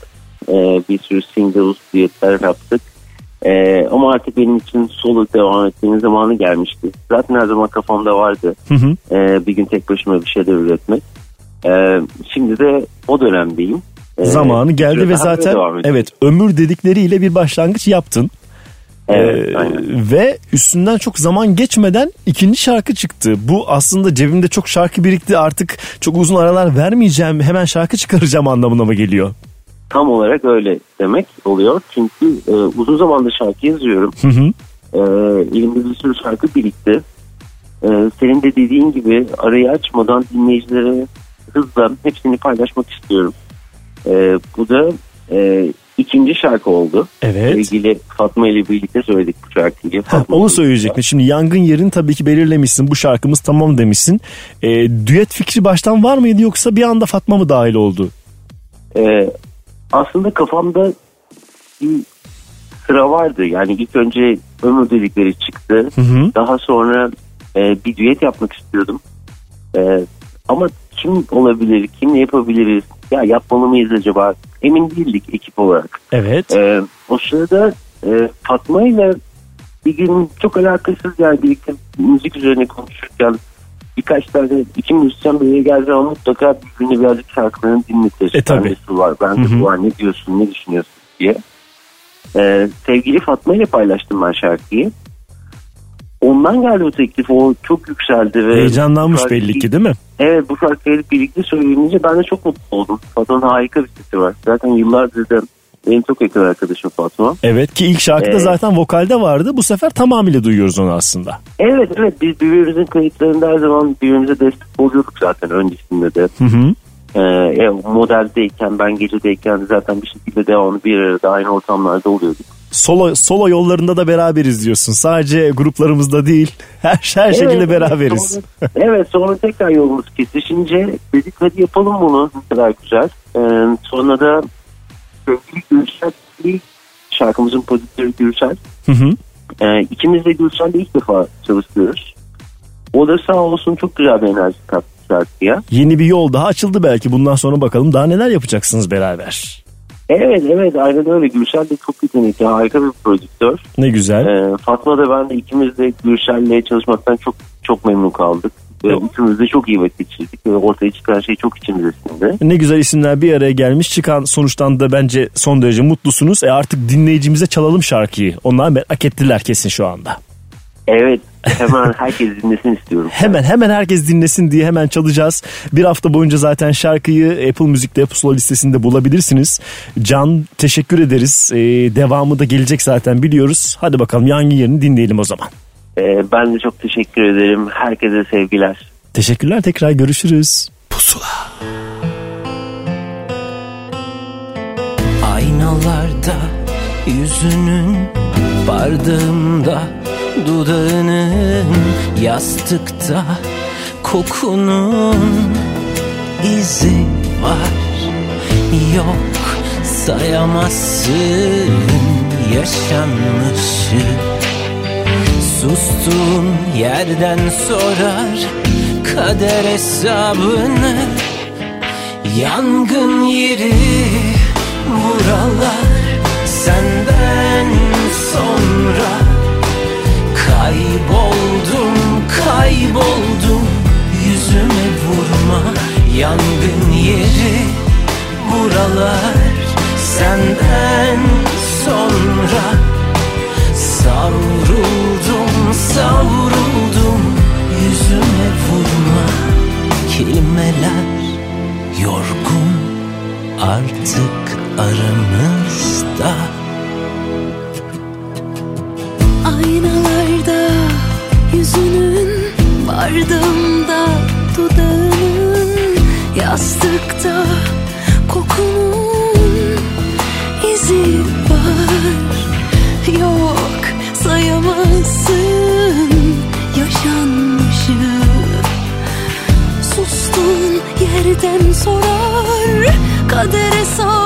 E, bir sürü singles, düetler yaptık. E, ama artık benim için solo devam etmenin zamanı gelmişti. Zaten her zaman kafamda vardı. E, bir gün tek başıma bir şeyler üretmek. E, şimdi de o dönemdeyim. E, Zamanı geldi ve zaten evet ömür dedikleriyle bir başlangıç yaptın. Evet, Ee, aynen. ve üstünden çok zaman geçmeden ikinci şarkı çıktı. Bu aslında cebimde çok şarkı birikti artık çok uzun aralar vermeyeceğim hemen şarkı çıkaracağım anlamına mı geliyor? Tam olarak öyle demek oluyor. Çünkü e, uzun zamandır şarkı yazıyorum. Hı hı. E, elimde bir sürü şarkı birikti. E, senin de dediğin gibi arayı açmadan dinleyicilere hızla hepsini paylaşmak istiyorum. E, bu da e, ikinci şarkı oldu. Evet. Sevgili Fatma ile birlikte söyledik bu şarkıyı. Ha, Fatma onu söyleyecektim. Şimdi yangın yerini tabii ki belirlemişsin. Bu şarkımız tamam demişsin. E, düet fikri baştan var mıydı yoksa bir anda Fatma mı dahil oldu? Ee, aslında kafamda bir sıra vardı. Yani ilk önce ömür dedikleri çıktı. Hı hı. Daha sonra e, bir düet yapmak istiyordum. E, ama kim olabilir, kimle yapabiliriz? Ya yapmalı mıyız acaba? Emin değildik ekip olarak. Evet. E, o sırada e, Fatma ile bir gün çok alakasız yani birlikte müzik üzerine konuşurken birkaç tane iki müzisyen buraya geldi ama mutlaka birbirine birazcık şarkılarını dinletir. E, su var, bende Hı hı. bu ne diyorsun, ne düşünüyorsun diye. Ee, sevgili Fatma ile paylaştım ben şarkıyı. Ondan geldi o teklif. O çok yükseldi. ve Heyecanlanmış şarkıyı- belli ki değil mi? Evet bu şarkıyı birlikte söyleyince ben de çok mutlu oldum. Fatma'nın harika bir sesi var. Zaten yıllardır da benim çok yakın arkadaşım Fatma. Evet ki ilk şarkıda Evet. zaten vokalde vardı. Bu sefer tamamıyla duyuyoruz onu aslında. Evet evet biz birbirimizin kayıtlarında her zaman birbirimize destek oluyorduk zaten öncesinde de. Hı hı. Ee, e, modeldeyken ben gecedeyken zaten bir şekilde devamlı bir arada aynı ortamlarda oluyorduk. Solo solo yollarında da beraberiz diyorsun. Sadece gruplarımızda değil. <laughs> Her her şekilde Evet, beraberiz. Sonra, evet sonra tekrar yolumuz kesişince dedik hadi yapalım bunu ne kadar güzel. Ee, sonra da sevgili ilk şarkımızın prodüktörü Gülşen. Hı hı. Ee, ikimiz de Gülşen'le ilk defa çalışıyoruz. O da sağ olsun çok güzel bir enerji kattı şarkıya. Yeni bir yol daha açıldı belki. Bundan sonra bakalım daha neler yapacaksınız beraber. Evet evet aynen öyle. Gülşen de çok yetenekli harika bir prodüktör. Ne güzel. Ee, Fatma da ben de ikimiz de Gülşen'le çalışmaktan çok çok memnun kaldık. Ve ikimiz de çok iyi vakit geçirdik. Ve ortaya çıkan şey çok içimize sindi. Ne güzel isimler bir araya gelmiş. Çıkan sonuçtan da bence son derece mutlusunuz. E artık dinleyicimize çalalım şarkıyı. Onlar merak ettiler kesin şu anda. Evet hemen herkes dinlesin istiyorum. <laughs> Hemen hemen herkes dinlesin diye hemen çalacağız. Bir hafta boyunca zaten şarkıyı Apple Müzik'te Pusula listesinde bulabilirsiniz. Can teşekkür ederiz. Ee, devamı da gelecek zaten biliyoruz. Hadi bakalım yangın yerini dinleyelim o zaman. Ee, ben de çok teşekkür ederim. Herkese sevgiler. Teşekkürler tekrar görüşürüz. Aynalarda yüzünün bardağımda dudağının yastıkta kokunun izi var yok sayamazsın yaşanmışı sustuğun yerden sorar kader hesabını. Yangın yeri buralar senden sonra. Kayboldum kayboldum yüzüme vurma. Yangın yeri buralar senden sonra. Savruldum savruldum yüzüme vurma. Kelimeler yorgun. Artık aramızda. Aynalarda yüzünün Bardağımda dudağının Yastıkta kokunun izi var. Yok sayamazsın. Yaşanmışı Sustun yerden sorar Kader hesabını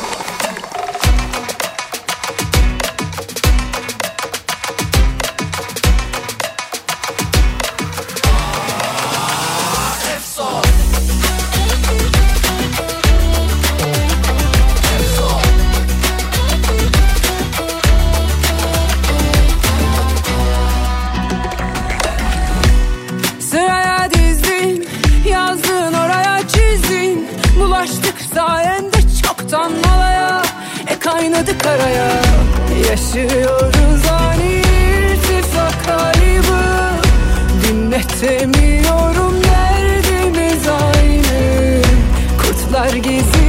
Bulaştık sayende çoktan malaya. E kaynadı karaya Yaşıyoruz ani irtifak kaybı. Dinletemiyorum derdimiz aynı. Kurtlar geziniyor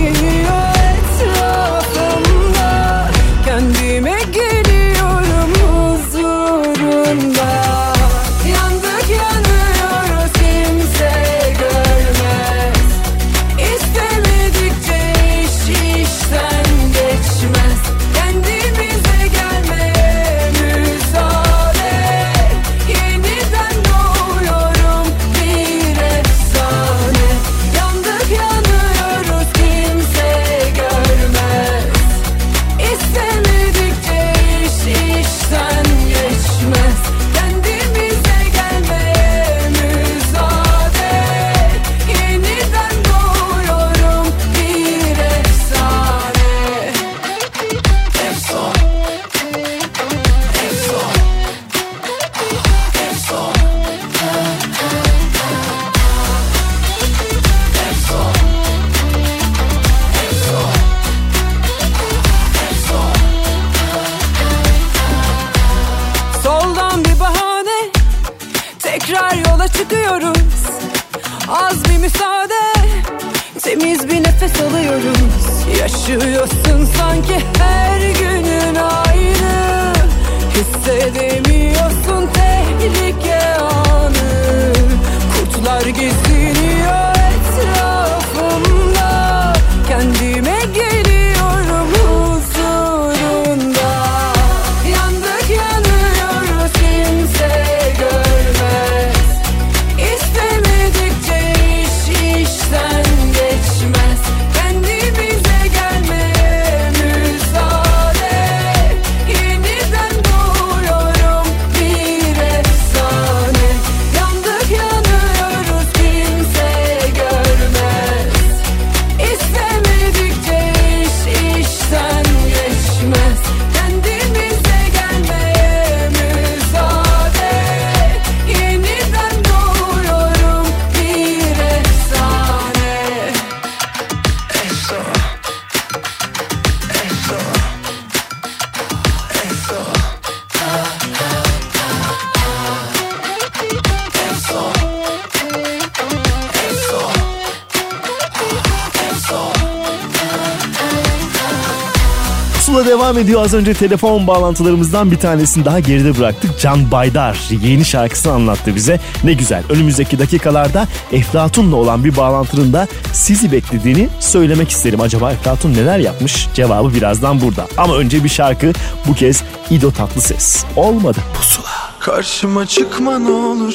ediyor. Az önce telefon bağlantılarımızdan bir tanesini daha geride bıraktık. Can Baydar yeni şarkısını anlattı bize. Ne güzel. Önümüzdeki dakikalarda Eflatun'la olan bir bağlantının da sizi beklediğini söylemek isterim. Acaba Eflatun neler yapmış? Cevabı birazdan burada. Ama önce bir şarkı. Bu kez İdo Tatlıses. Olmadı. Pusula. Karşıma çıkma ne olur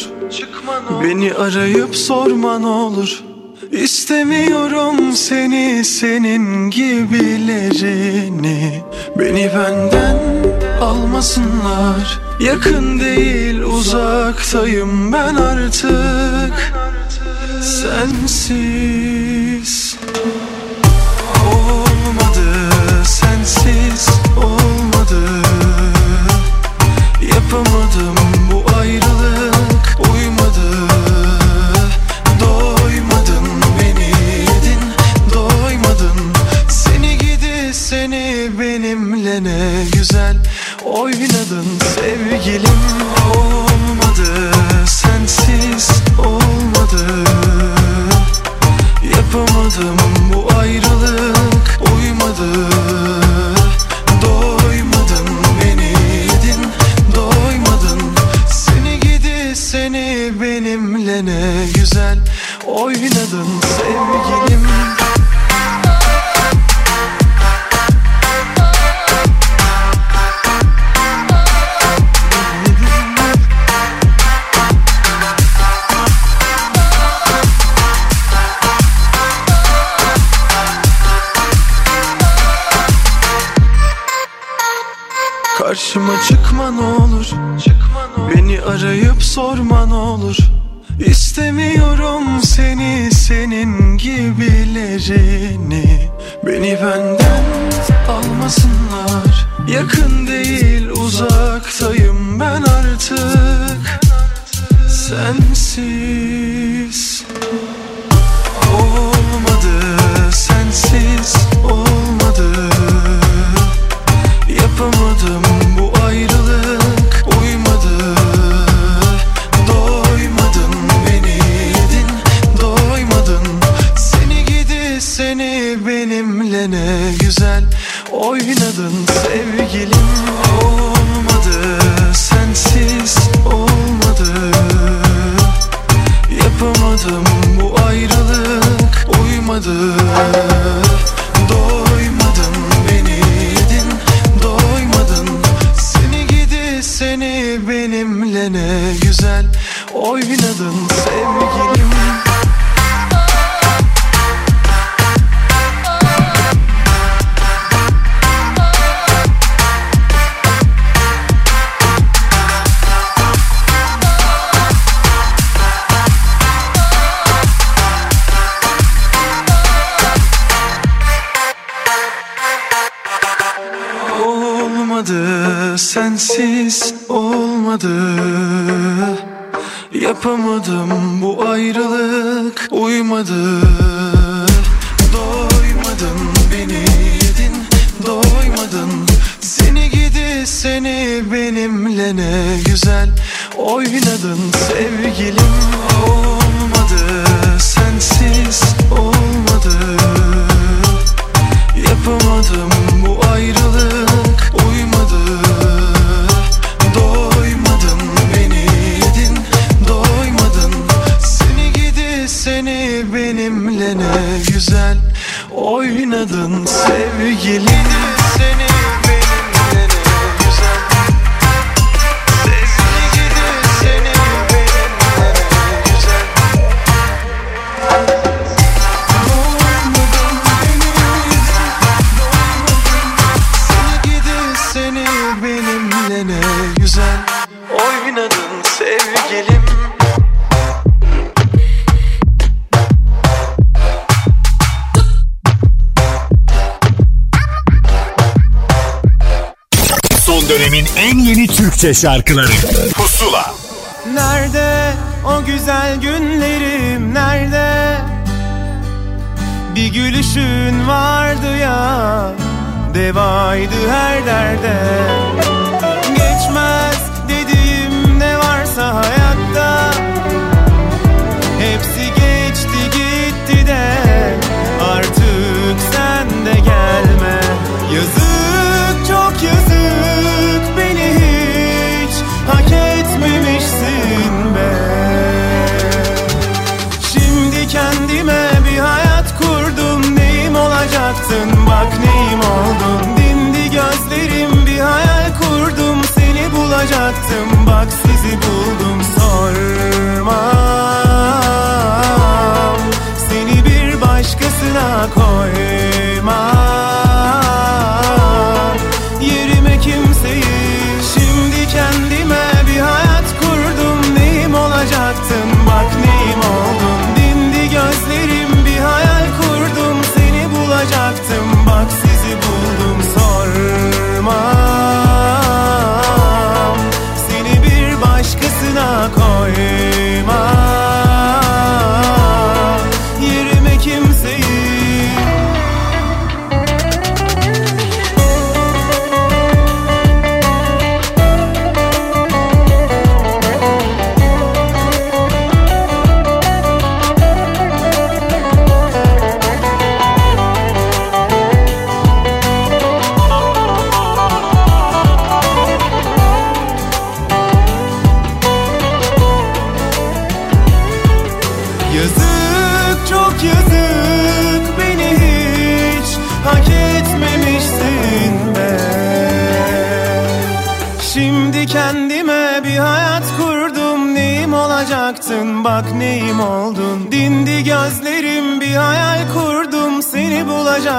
Beni arayıp sorma ne olur İstemiyorum seni senin gibilerini Beni benden almasınlar. Yakın değil uzaktayım ben artık. Sensiz yeni Türkçe şarkıları. Pusula. Nerede o güzel günlerim? Nerede? Bir gülüşün vardı ya Devaydı her derde. Geçmez dediğim ne varsa hayatta. Hepsi geçti gitti de Artık sen de gel. bulacaktım Bak sizi buldum sonra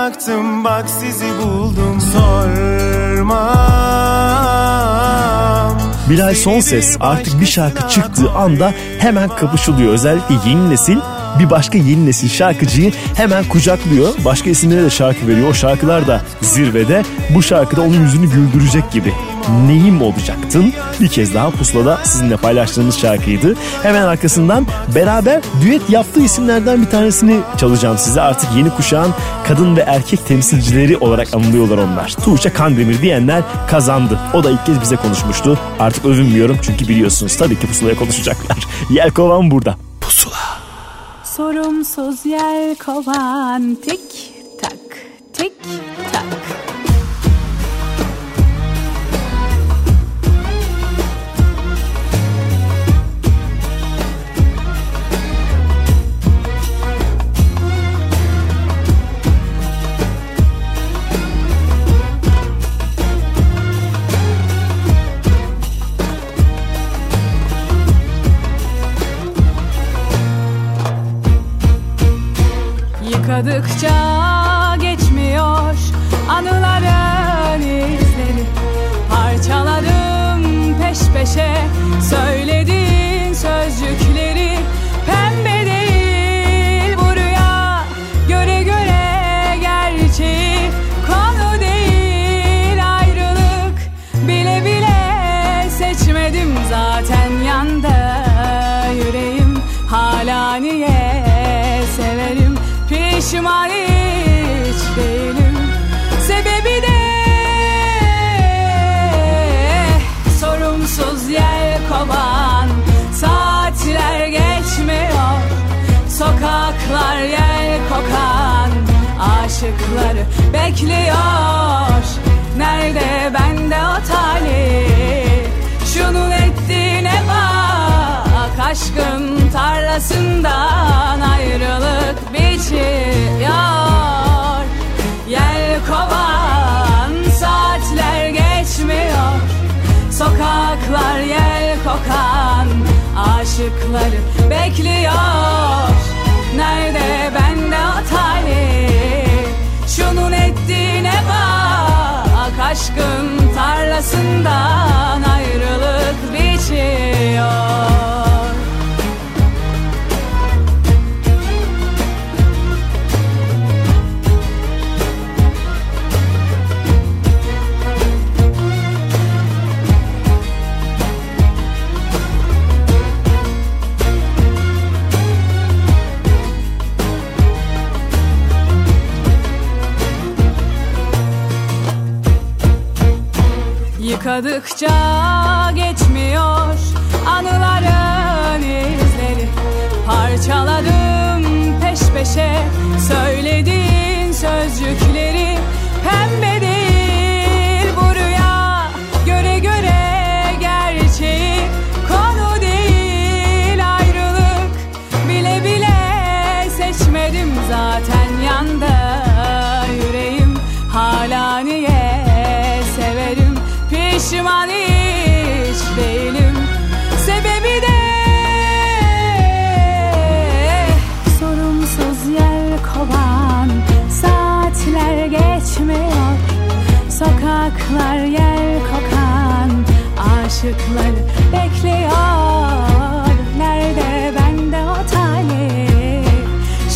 bulacaktım Bak sizi buldum sormam Bilal Son Ses artık bir şarkı çıktığı anda hemen kapışılıyor. Özellikle yeni nesil bir başka yeni nesil şarkıcıyı hemen kucaklıyor. Başka isimlere de şarkı veriyor. O şarkılar da zirvede. Bu şarkıda onun yüzünü güldürecek gibi. Neyim olacaktın? Bir kez daha pusulada sizinle paylaştığımız şarkıydı. Hemen arkasından beraber düet yaptığı isimlerden bir tanesini çalacağım size. Artık yeni kuşağın kadın ve erkek temsilcileri olarak anılıyorlar onlar. Tuğçe Kandemir diyenler kazandı. O da ilk kez bize konuşmuştu. Artık övünmüyorum çünkü biliyorsunuz tabii ki pusulaya konuşacaklar. <laughs> Yelkovan burada. Pusula. Sorumsuz yel kovan Yıkadıkça Aşıkları bekliyor. Nerede bende o talih Şunun ettiğine bak. Aşkın tarlasından ayrılık biçiyor. Yel kovan saatler geçmiyor. Sokaklar yel kokan Aşıkları bekliyor. Nerede bende o Şunun ettiğine bak Aşkın tarlasından ayrılık biçiyor Yıkadıkça geçmiyor anıların izleri. Parçaladım peş peşe söylediğin sözcükleri Pembe değil Aşıkları bekliyor. Nerede bende o talih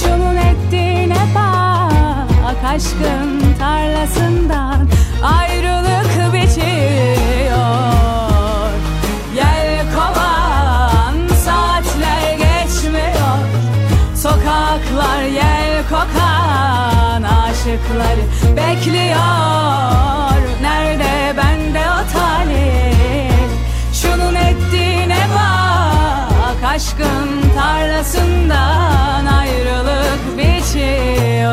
Şunun ettiğine bak Aşkın tarlasından ayrılık biçiyor Yel kovan saatler geçmiyor. Sokaklar yel kokan aşıkları bekliyor tarlasından ayrılık biçiyor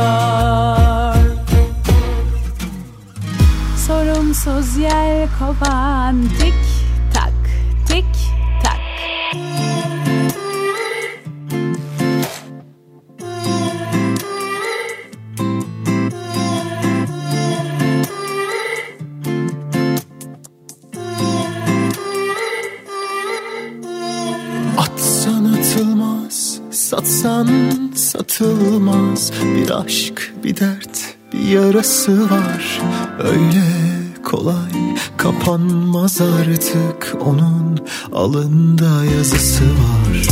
Sorumsuz yel kovan satsan satılmaz. Bir aşk bir dert bir yarası var. Öyle kolay kapanmaz artık Onun alında yazısı var.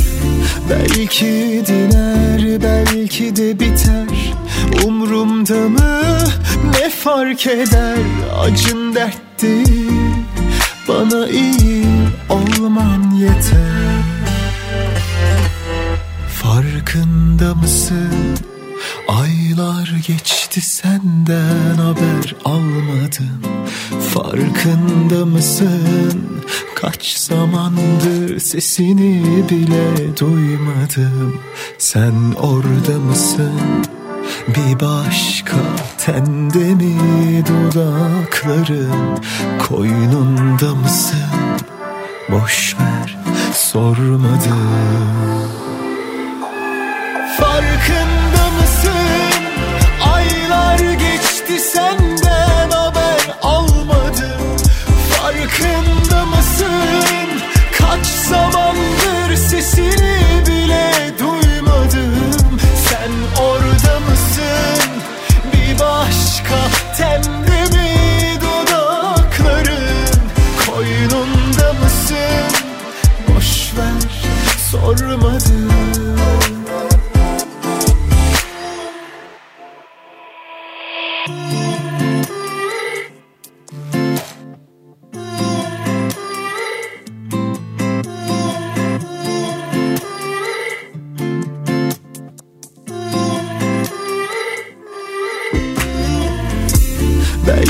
Belki diner belki de biter. Umrumda mı? Ne fark eder? Acın dert değil bana iyi olman yeter Farkında mısın? Aylar geçti senden haber almadım. Farkında mısın? Kaç zamandır sesini bile duymadım. Sen orada mısın? Bir başka tende mi dudakların Koynunda mısın? Boş ver sormadım Farkında mısın? Aylar geçti senden haber almadım. Farkında mısın? Kaç zamandır sesini bile duymadım. Sen orada mısın? Bir başka temde dudakların? Koynunda mısın? Boş ver sormadım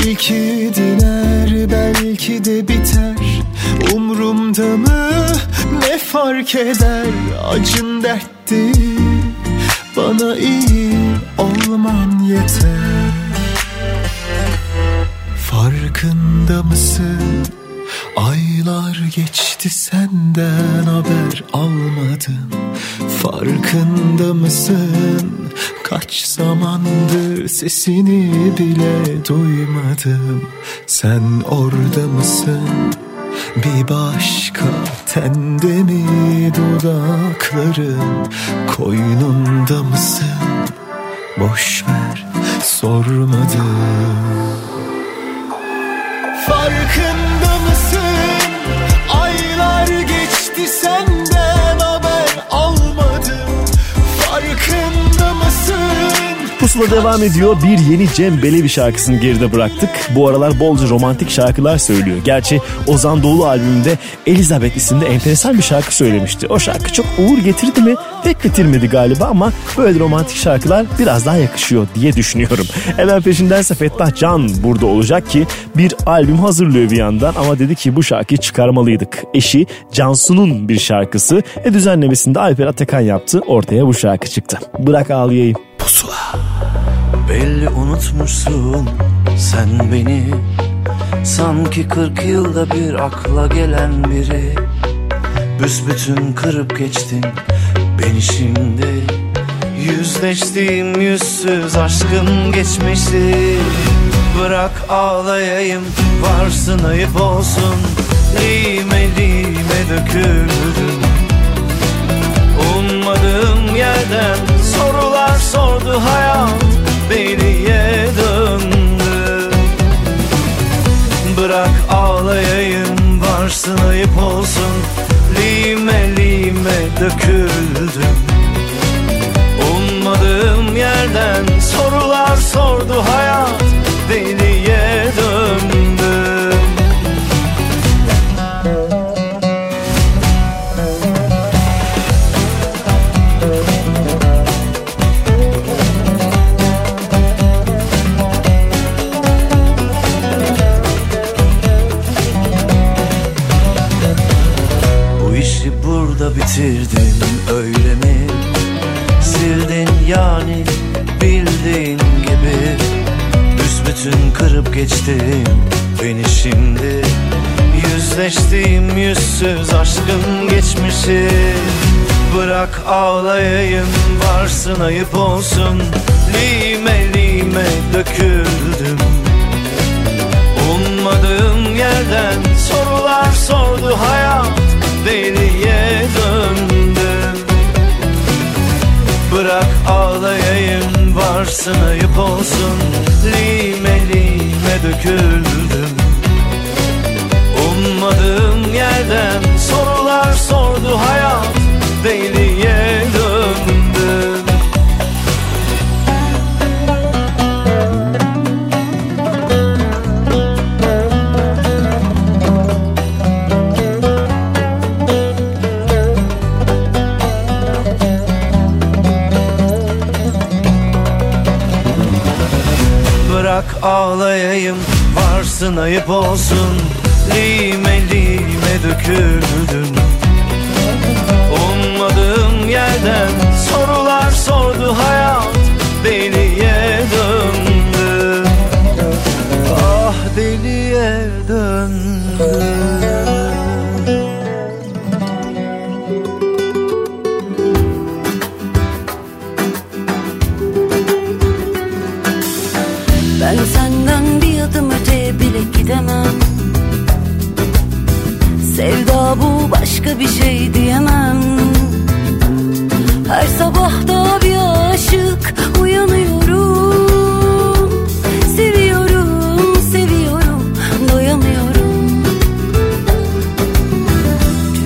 Belki diner belki de biter. Umrumda mı? Ne fark eder? Acın dert değil bana iyi olman yeter. Farkında mısın Aylar geçti senden haber almadım. Farkında mısın? Kaç zamandır sesini bile duymadım. Sen orada mısın? Bir başka tende mi dudakların? Koynunda mısın? Boş ver sormadım. Farkında geçti Pusula devam ediyor. Bir yeni Cem Belevi şarkısını geride bıraktık. Bu aralar bolca romantik şarkılar söylüyor. Gerçi Ozan Doğulu albümünde Elizabeth isimli enteresan bir şarkı söylemişti. O şarkı çok uğur getirdi mi? Pek getirmedi galiba ama böyle romantik şarkılar biraz daha yakışıyor diye düşünüyorum. Hemen peşindense Fettah Can burada olacak ki bir albüm hazırlıyor bir yandan ama dedi ki bu şarkıyı çıkarmalıydık. Eşi Cansu'nun bir şarkısı ve düzenlemesinde Alper Atakan yaptı. Ortaya bu şarkı çıktı. Bırak ağlayayım. Pusula. Belli unutmuşsun sen beni. Sanki kırk yılda bir akla gelen biri. Büsbütün kırıp geçtin beni şimdi. Yüzleştiğim yüzsüz aşkın geçmişi Bırak ağlayayım varsın ayıp olsun. Lime lime döküldüm. Ummadığım yerden sorular sordu hayat Beriye döndü. Bırak ağlayayım varsın ayıp olsun. Lime lime döküldüm. Ummadığım yerden sorular sordu hayat Deliye bitirdin öyle mi? Sildin yani bildiğin gibi. Büsbütün kırıp geçtin beni şimdi. Yüzleştiğim yüzsüz aşkın geçmişi. Bırak ağlayayım varsın ayıp olsun. Lime lime döküldüm. Ummadığım yerden sorular sordu hayat. Deliye Bırak ağlayayım varsın ayıp olsun. Lime lime döküldüm. Ummadığım yerden sorular sordu hayat. Deliye döndüm ağlayayım varsın ayıp olsun. Lime lime döküldün Ummadığım yerden sorular sordu hayat. Deliye döndü. Ah deliye döndü bir şey diyemem. Her sabah da bir aşık uyanıyorum. Seviyorum, seviyorum, doyamıyorum.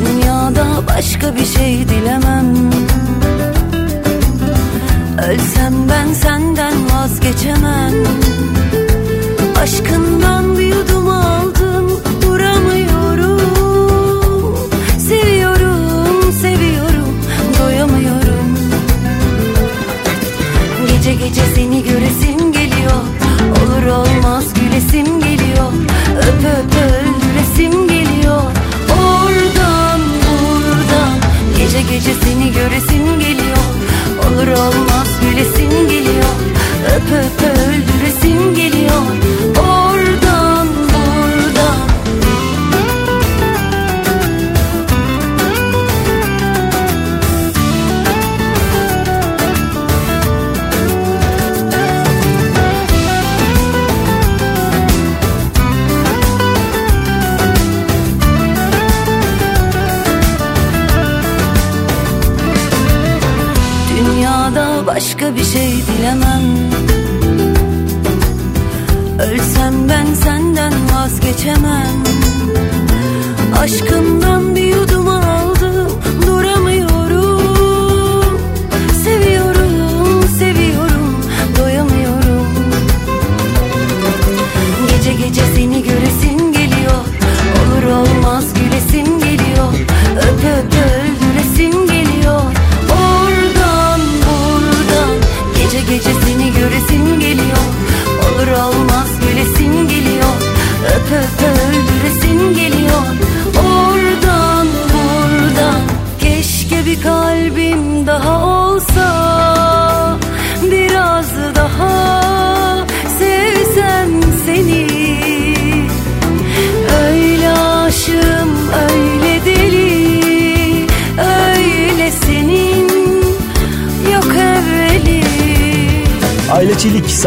Dünyada başka bir şey dilemem. Ölsem ben senden vazgeçemem. Aşkından Gece seni göresim geliyor. Olur olmaz gülesim geliyor. Öp öp öldüresim geliyor. Oradan buradan Gece gece seni göresim geliyor. Olur olmaz gülesim geliyor. Öp öp öldüresim başka bir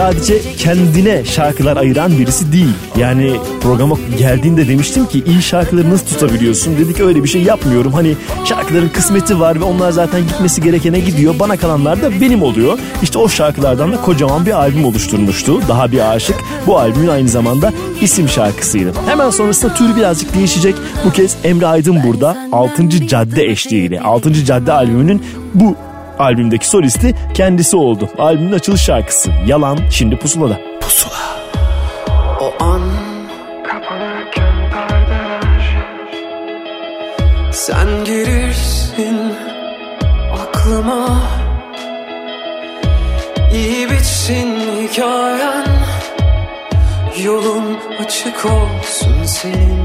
sadece kendine şarkılar ayıran birisi değil. Yani programa geldiğinde demiştim ki iyi şarkıları nasıl tutabiliyorsun? Dedik öyle bir şey yapmıyorum. Hani şarkıların kısmeti var ve onlar zaten gitmesi gerekene gidiyor. Bana kalanlar da benim oluyor. İşte o şarkılardan da kocaman bir albüm oluşturmuştu. Daha bir aşık. Bu albümün aynı zamanda isim şarkısıydı. Hemen sonrasında tür birazcık değişecek. Bu kez Emre Aydın burada 6. Cadde eşliğiyle 6. Cadde albümünün bu albümdeki solisti kendisi oldu. Albümün açılış şarkısı Yalan şimdi pusulada. Pusula. O an kapanırken perdeler Sen girirsin aklıma İyi bitsin hikayen Yolun açık olsun senin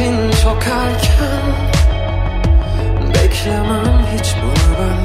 için çok erken. Beklemem hiç bunu benden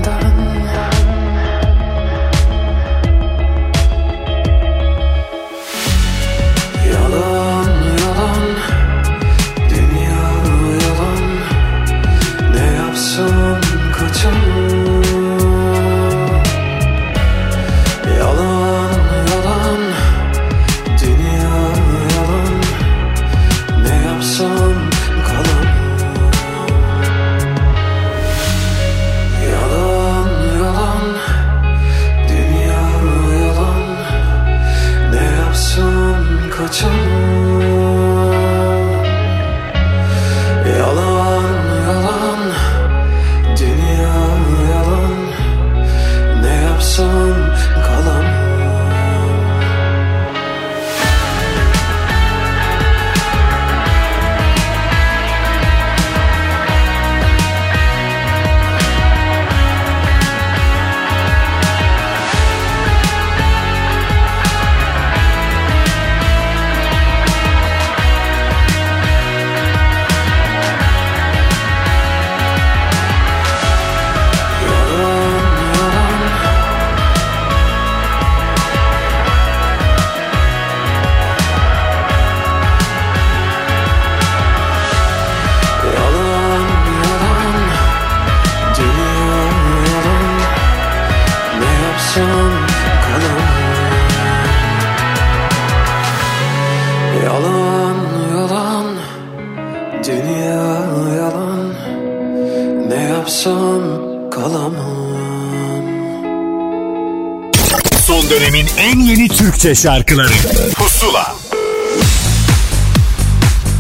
Türkçe şarkıları Pusula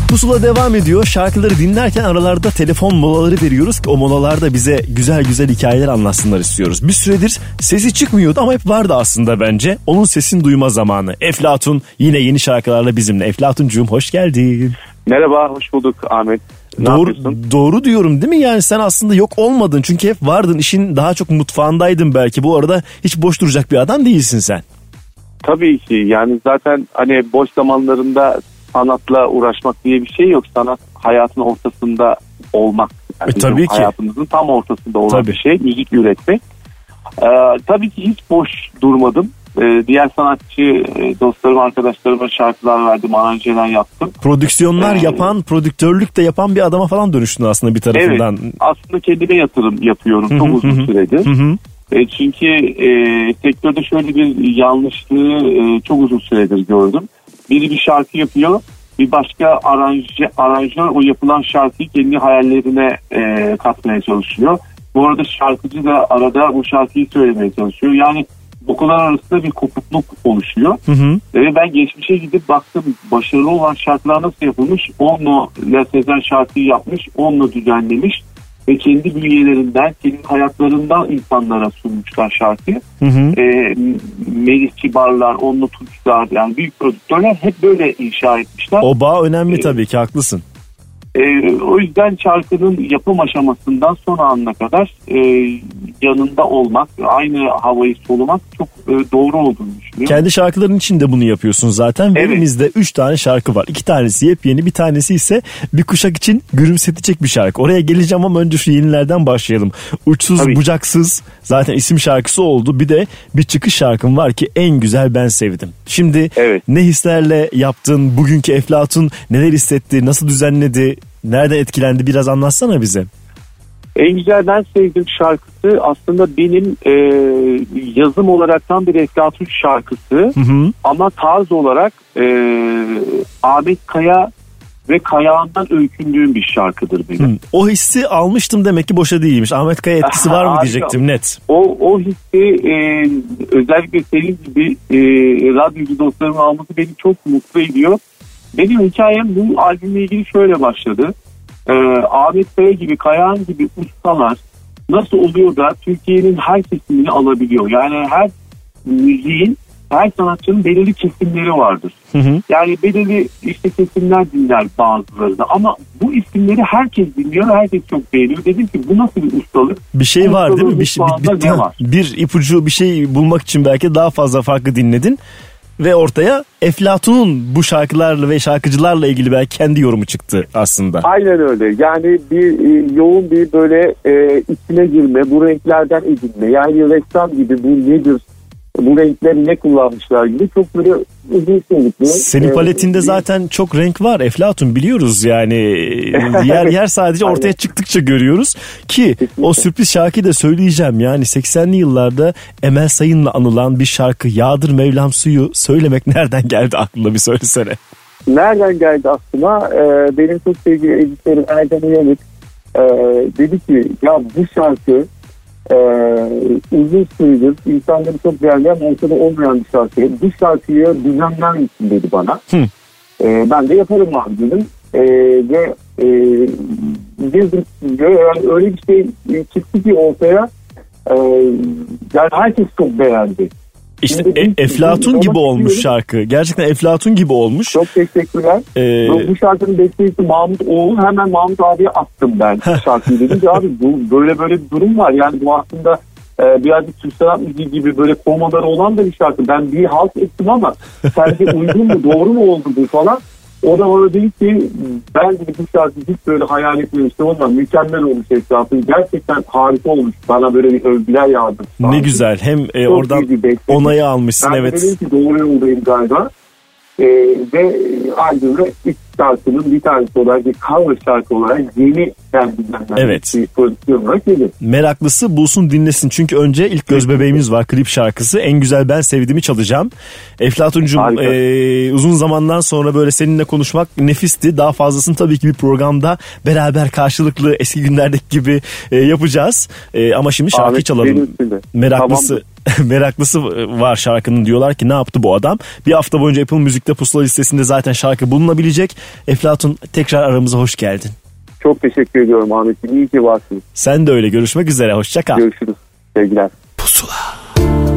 Pusula devam ediyor. Şarkıları dinlerken aralarda telefon molaları veriyoruz ki o molalarda bize güzel güzel hikayeler anlatsınlar istiyoruz. Bir süredir sesi çıkmıyordu ama hep vardı aslında bence. Onun sesini duyma zamanı. Eflatun yine yeni şarkılarla bizimle. Eflatuncuğum hoş geldin. Merhaba, hoş bulduk Ahmet. Ne doğru, yapıyorsun? doğru diyorum değil mi? Yani sen aslında yok olmadın çünkü hep vardın. işin daha çok mutfağındaydın belki. Bu arada hiç boş duracak bir adam değilsin sen. Tabii ki yani zaten hani boş zamanlarında sanatla uğraşmak diye bir şey yok. Sanat hayatın ortasında olmak. Yani E, tabii ki. Hayatımızın tam ortasında olan Tabii. bir şey. Müzik üretmek. Ee, tabii ki hiç boş durmadım. Ee, diğer sanatçı e, dostlarım, arkadaşlarıma şarkılar verdim, aranjeler yaptım. Prodüksiyonlar yapan, prodüktörlük de yapan bir adama falan dönüştün aslında bir tarafından. Evet, aslında kendime yatırım yapıyorum çok uzun süredir. Hı hı. E, çünkü e, sektörde şöyle bir yanlışlığı e, çok uzun süredir gördüm. Biri bir şarkı yapıyor, bir başka aranje, aranjör o yapılan şarkıyı kendi hayallerine e, katmaya çalışıyor. Bu arada şarkıcı da arada bu şarkıyı söylemeye çalışıyor. Yani vokalar arasında bir kopukluk oluşuyor. Hı hı. Ve ben geçmişe gidip baktım başarılı olan şarkılar nasıl yapılmış. Onunla La Sezen şarkıyı yapmış, onunla düzenlemiş ve kendi bünyelerinden, kendi hayatlarından insanlara sunmuşlar şarkıyı. Hı hı. Ee, Melih Kibarlar, Onlu Tunçlar yani büyük prodüktörler hep böyle inşa etmişler. O bağ önemli tabii ki haklısın. Ee, o yüzden şarkının yapım aşamasından son anına kadar e, yanında olmak, aynı havayı solumak çok e, doğru olduğunu düşünüyorum. Kendi şarkıların için de bunu yapıyorsun zaten. Ve Evet. Elimizde 3 tane şarkı var. 2 tanesi yepyeni bir tanesi ise bir kuşak için gülümsetecek bir şarkı. Oraya geleceğim ama önce şu yenilerden başlayalım. Uçsuz bucaksız zaten isim şarkısı oldu. Bir de bir çıkış şarkım var ki en güzel ben sevdim. Şimdi ne hislerle yaptın bugünkü Eflatun neler hissetti nasıl düzenledi nereden etkilendi biraz anlatsana bize. En güzel ben sevdiğim şarkısı aslında benim e, yazım olaraktan bir Eflatun şarkısı Hı hı. ama tarz olarak e, Ahmet Kaya ve Kayağan'dan öykündüğüm bir şarkıdır benim. Hı. O hissi almıştım demek ki boşa değilmiş. Ahmet Kaya etkisi var mı <laughs> diyecektim net. O, o hissi e, özellikle senin gibi e, radyocu dostlarımın alması beni çok mutlu ediyor. Benim hikayem bu albümle ilgili şöyle başladı. E, Ahmet Kaya gibi, Kayahan gibi ustalar nasıl oluyor da Türkiye'nin her kesimini alabiliyor? Yani her müziğin, her sanatçının belirli kesimleri vardır. Hı hı. Yani belirli işte kesimler dinler bazıları da ama bu isimleri herkes dinliyor, herkes çok beğeniyor. Dedim ki bu nasıl bir ustalık? Bir şey Bu var değil mi? Bir, şey- bir, bir, var? bir ipucu bir şey bulmak için belki daha fazla farklı dinledin. Ve ortaya Eflatun'un bu şarkılarla ve şarkıcılarla ilgili belki kendi yorumu çıktı aslında. Aynen öyle. Yani bir e, yoğun bir böyle e, içine girme, bu renklerden edinme. Yani ressam gibi bu nedir, bu renkleri ne kullanmışlar gibi çok böyle uzun soluklu. Senin e, paletinde zaten çok renk var Eflatun biliyoruz yani yer yer sadece ortaya çıktıkça görüyoruz ki o sürpriz şarkıyı da söyleyeceğim yani 80'li yıllarda Emel Sayın'la anılan bir şarkı Yağdır Mevlam Suyu söylemek nereden geldi aklına bir söylesene. Nereden geldi aklıma? Ee, benim çok sevgili editörüm Erdem Uyanık e, dedi ki ya bu şarkı e, uzun süredir insanları çok beğendiğim ortada olmayan bir şarkı. Bu şarkıyı düzenler misin dedi bana. E, ben de yaparım abi dedim. E, ve e, stüdyoya. yani öyle bir şey çıktı ki ortaya e, yani herkes çok beğendi. İşte E- Eflatun gibi olmuş şarkı. Gerçekten Eflatun gibi olmuş. Çok teşekkürler. Ee, Bu- şarkının bestecisi Mahmut Oğlu hemen Mahmut abiye attım ben şarkıyı. Dedim ki abi bu, böyle böyle bir durum var. Yani bu aslında e, birazcık Türk sanat müziği gibi böyle komaları olan da bir şarkı. Ben bir halt ettim ama sence uygun mu doğru mu oldu bu falan. O da bana dedi ki ben dedi bu şarkı hiç böyle hayal etmemiştim ama mükemmel olmuş etrafı. Gerçekten harika olmuş. Bana böyle bir övgüler yağdı. ne güzel. Hem e, Çok oradan onayı almışsın Ben evet. dedim ki doğru yoldayım galiba. Ee, ve albümde ilk şarkının bir tanesi olarak bir cover şarkı olarak yeni kendinden Evet. bir prodüksiyon olarak geliyor. Meraklısı bulsun dinlesin. Çünkü önce ilk göz bebeğimiz var klip şarkısı. En güzel ben sevdiğimi çalacağım. Eflatun'cum Harika. e, uzun zamandan sonra böyle seninle konuşmak nefisti. Daha fazlasını tabii ki bir programda beraber karşılıklı eski günlerdeki gibi e, yapacağız. E, ama şimdi şarkı Ahmet, çalalım. Meraklısı <laughs> meraklısı var şarkının diyorlar ki ne yaptı bu adam? Bir hafta boyunca Apple Müzik'te pusula listesinde zaten şarkı bulunabilecek. Eflatun tekrar aramıza hoş geldin. Çok teşekkür ediyorum Ahmet'ciğim. İyi ki varsınız. Sen de öyle görüşmek üzere hoşça kal. Görüşürüz. Sevgiler. Sıktığın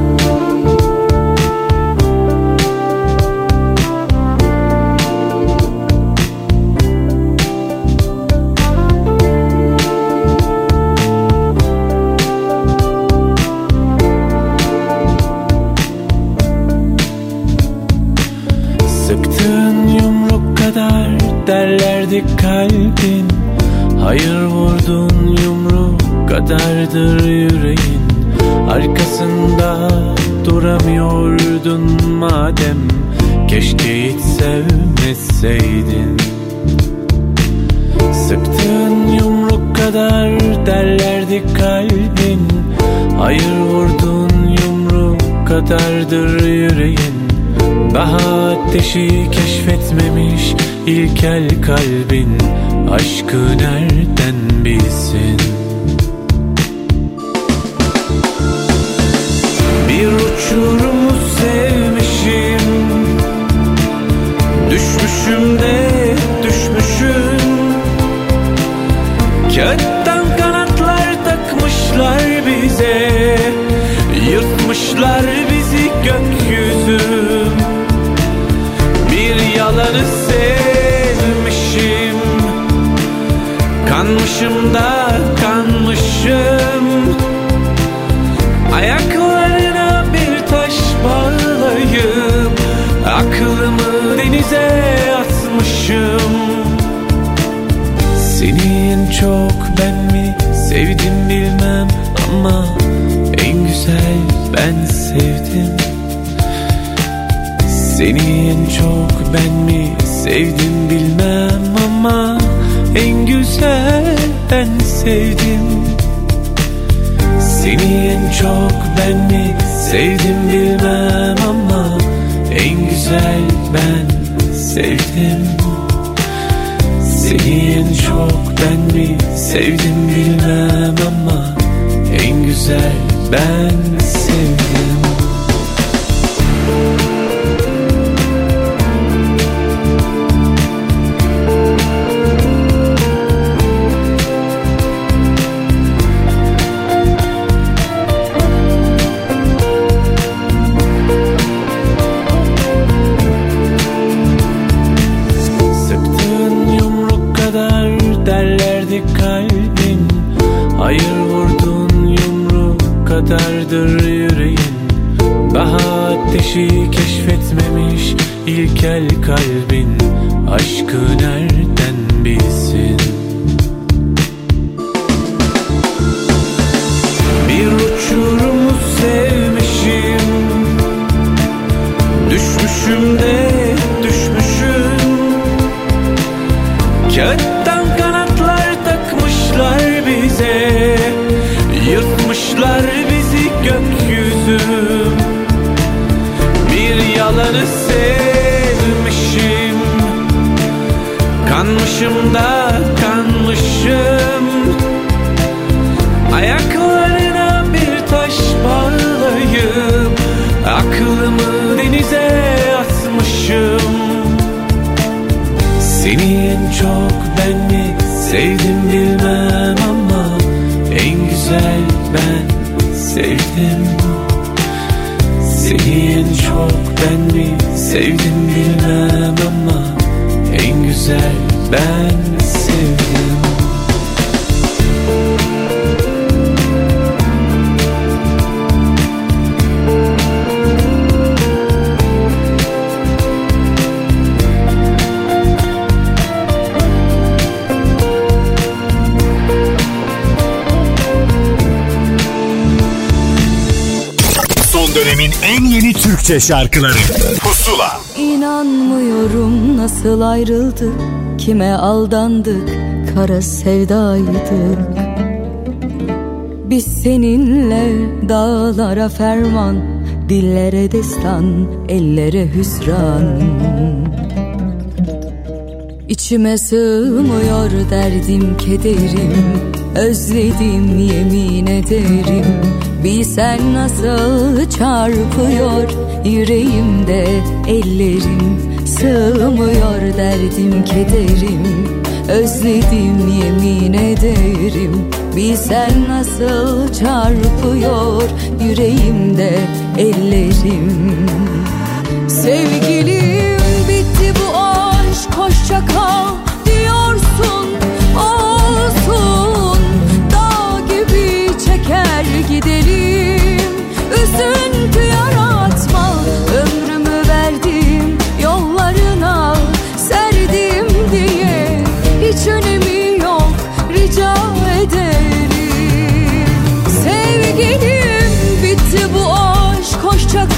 sevdim bilmem Türkçe şarkıları. Pusula. İnanmıyorum nasıl ayrıldık Kime aldandık Kara sevdaydık. Biz seninle dağlara ferman Dillere destan Ellere hüsran. İçime sığmıyor derdim kederim Özledim yemin ederim. Bilsen nasıl çarpıyor yüreğimde ellerim Sığmıyor derdim kederim Özledim yemin ederim. Bilsen nasıl çarpıyor yüreğimde ellerim. Sevgilim bitti bu aşk hoşça kal diyorsun olsun. Dağ gibi çeker gidelim üzüntü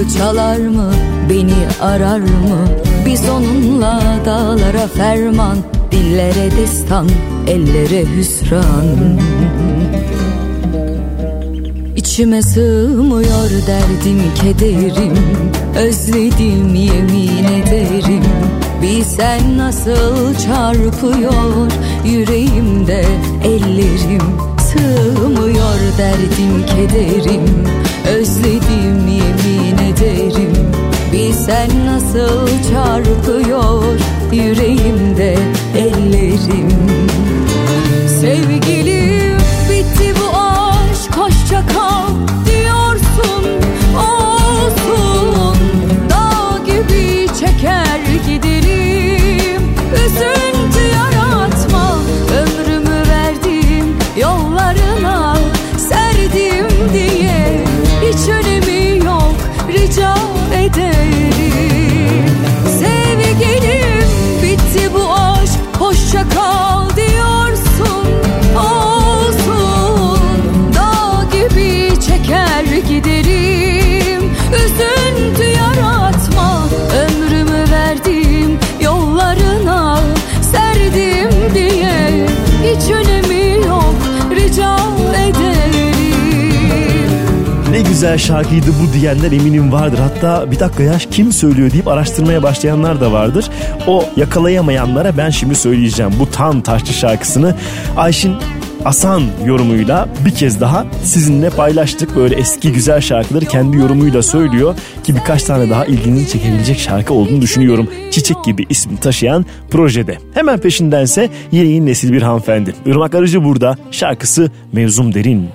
Kapı çalar mı Beni arar mı? Biz onunla dağlara ferman Dillere destan Ellere hüsran. İçime sığmıyor derdim kederim Özledim yemin ederim. Bilsen nasıl çarpıyor yüreğimde ellerim. Sığmıyor derdim kederim Özledim ederim Bilsen nasıl çarpıyor yüreğimde ellerim. Sevgilim güzel şarkıydı bu diyenler eminim vardır. Hatta bir dakika ya kim söylüyor deyip araştırmaya başlayanlar da vardır. O yakalayamayanlara ben şimdi söyleyeceğim. Bu Tan Taşçı şarkısını Ayşin Asan yorumuyla bir kez daha sizinle paylaştık. Böyle eski güzel şarkıları kendi yorumuyla söylüyor ki birkaç tane daha ilginizi çekebilecek şarkı olduğunu düşünüyorum. Çiçek gibi ismi taşıyan projede. Hemen peşindense yeni nesil bir hanımefendi. Irmak Arıcı burada şarkısı Mevzum Derin.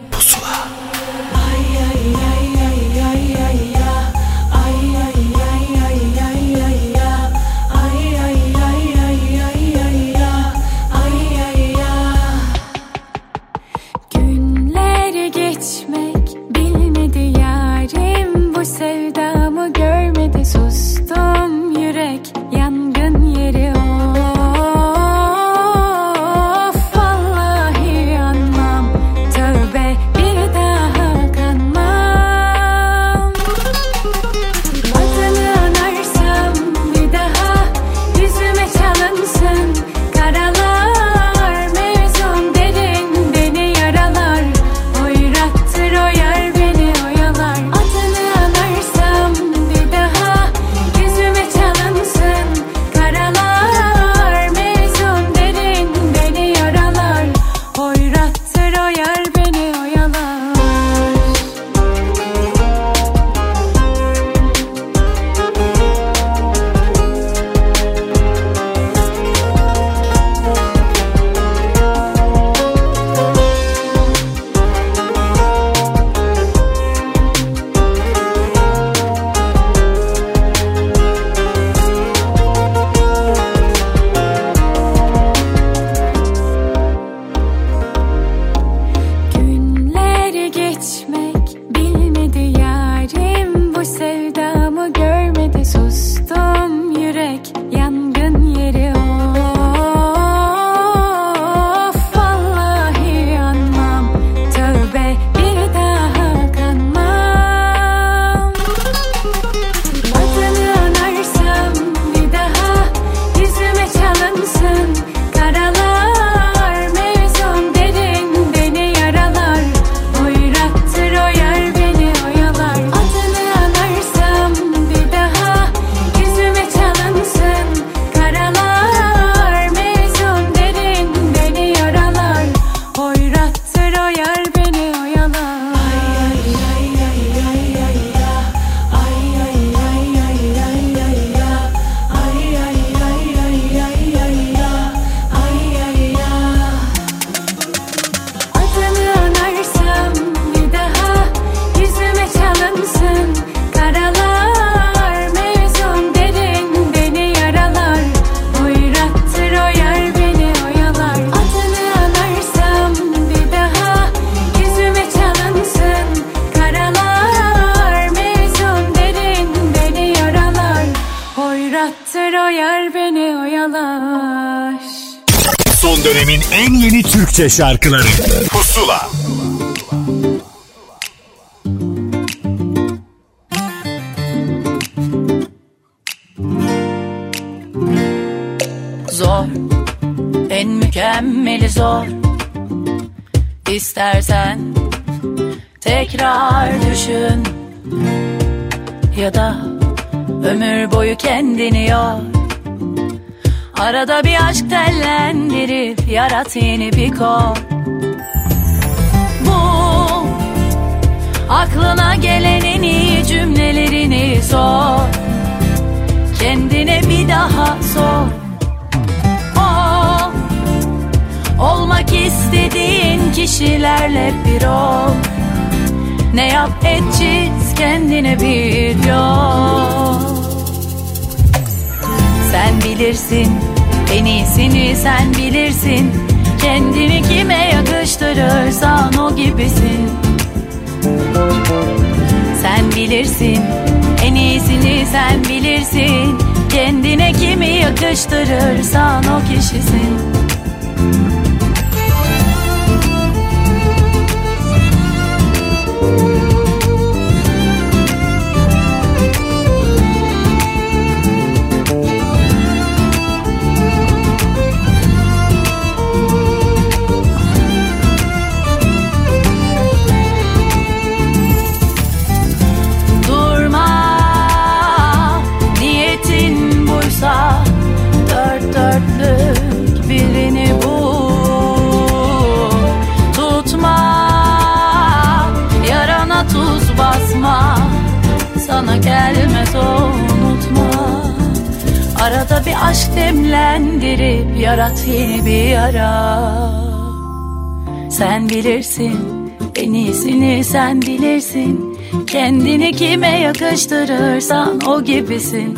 En yeni Türkçe şarkıları. Pusula. Zor, en mükemmeli zor. İstersen tekrar düşün. Ya da ömür boyu kendini yor Arada bir aşk tellendirip yarat yeni bir kor Bu aklına gelen en iyi cümlelerini sor. Kendine bir daha sor. O olmak istediğin kişilerle bir ol. Ne yap et çiz kendine bir yol Sen bilirsin. En iyisini sen bilirsin. Kendini kime yakıştırırsan o gibisin. Sen bilirsin. En iyisini sen bilirsin. Kendine kimi yakıştırırsan o kişisin bir aşk demlendirip yarat yeni bir yara. Sen bilirsin en iyisini sen bilirsin. Kendini kime yakıştırırsan o gibisin.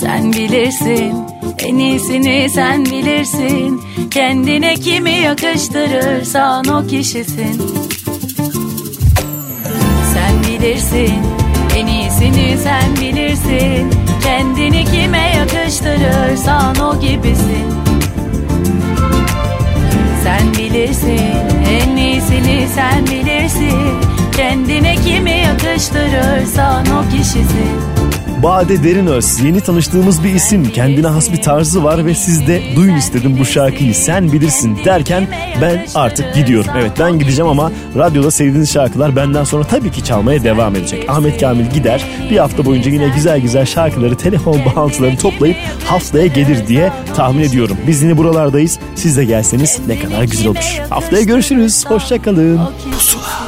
Sen bilirsin en iyisini sen bilirsin. Kendine kimi yakıştırırsan o kişisin. Sen bilirsin en iyisini sen bilirsin Kendini kime yakıştırırsan o gibisin. Sen bilirsin en iyisini sen bilirsin. Kendine kimi yakıştırırsan o kişisin Bade Derinöz yeni tanıştığımız bir isim kendine has bir tarzı var ve siz de duyun istedim bu şarkıyı sen bilirsin derken ben artık gidiyorum. Evet ben gideceğim ama radyoda sevdiğiniz şarkılar benden sonra tabii ki çalmaya devam edecek. Ahmet Kamil gider bir hafta boyunca yine güzel güzel şarkıları telefon bağlantılarını toplayıp haftaya gelir diye tahmin ediyorum. Biz yine buralardayız siz de gelseniz ne kadar güzel olur. Haftaya görüşürüz hoşçakalın. Pusula.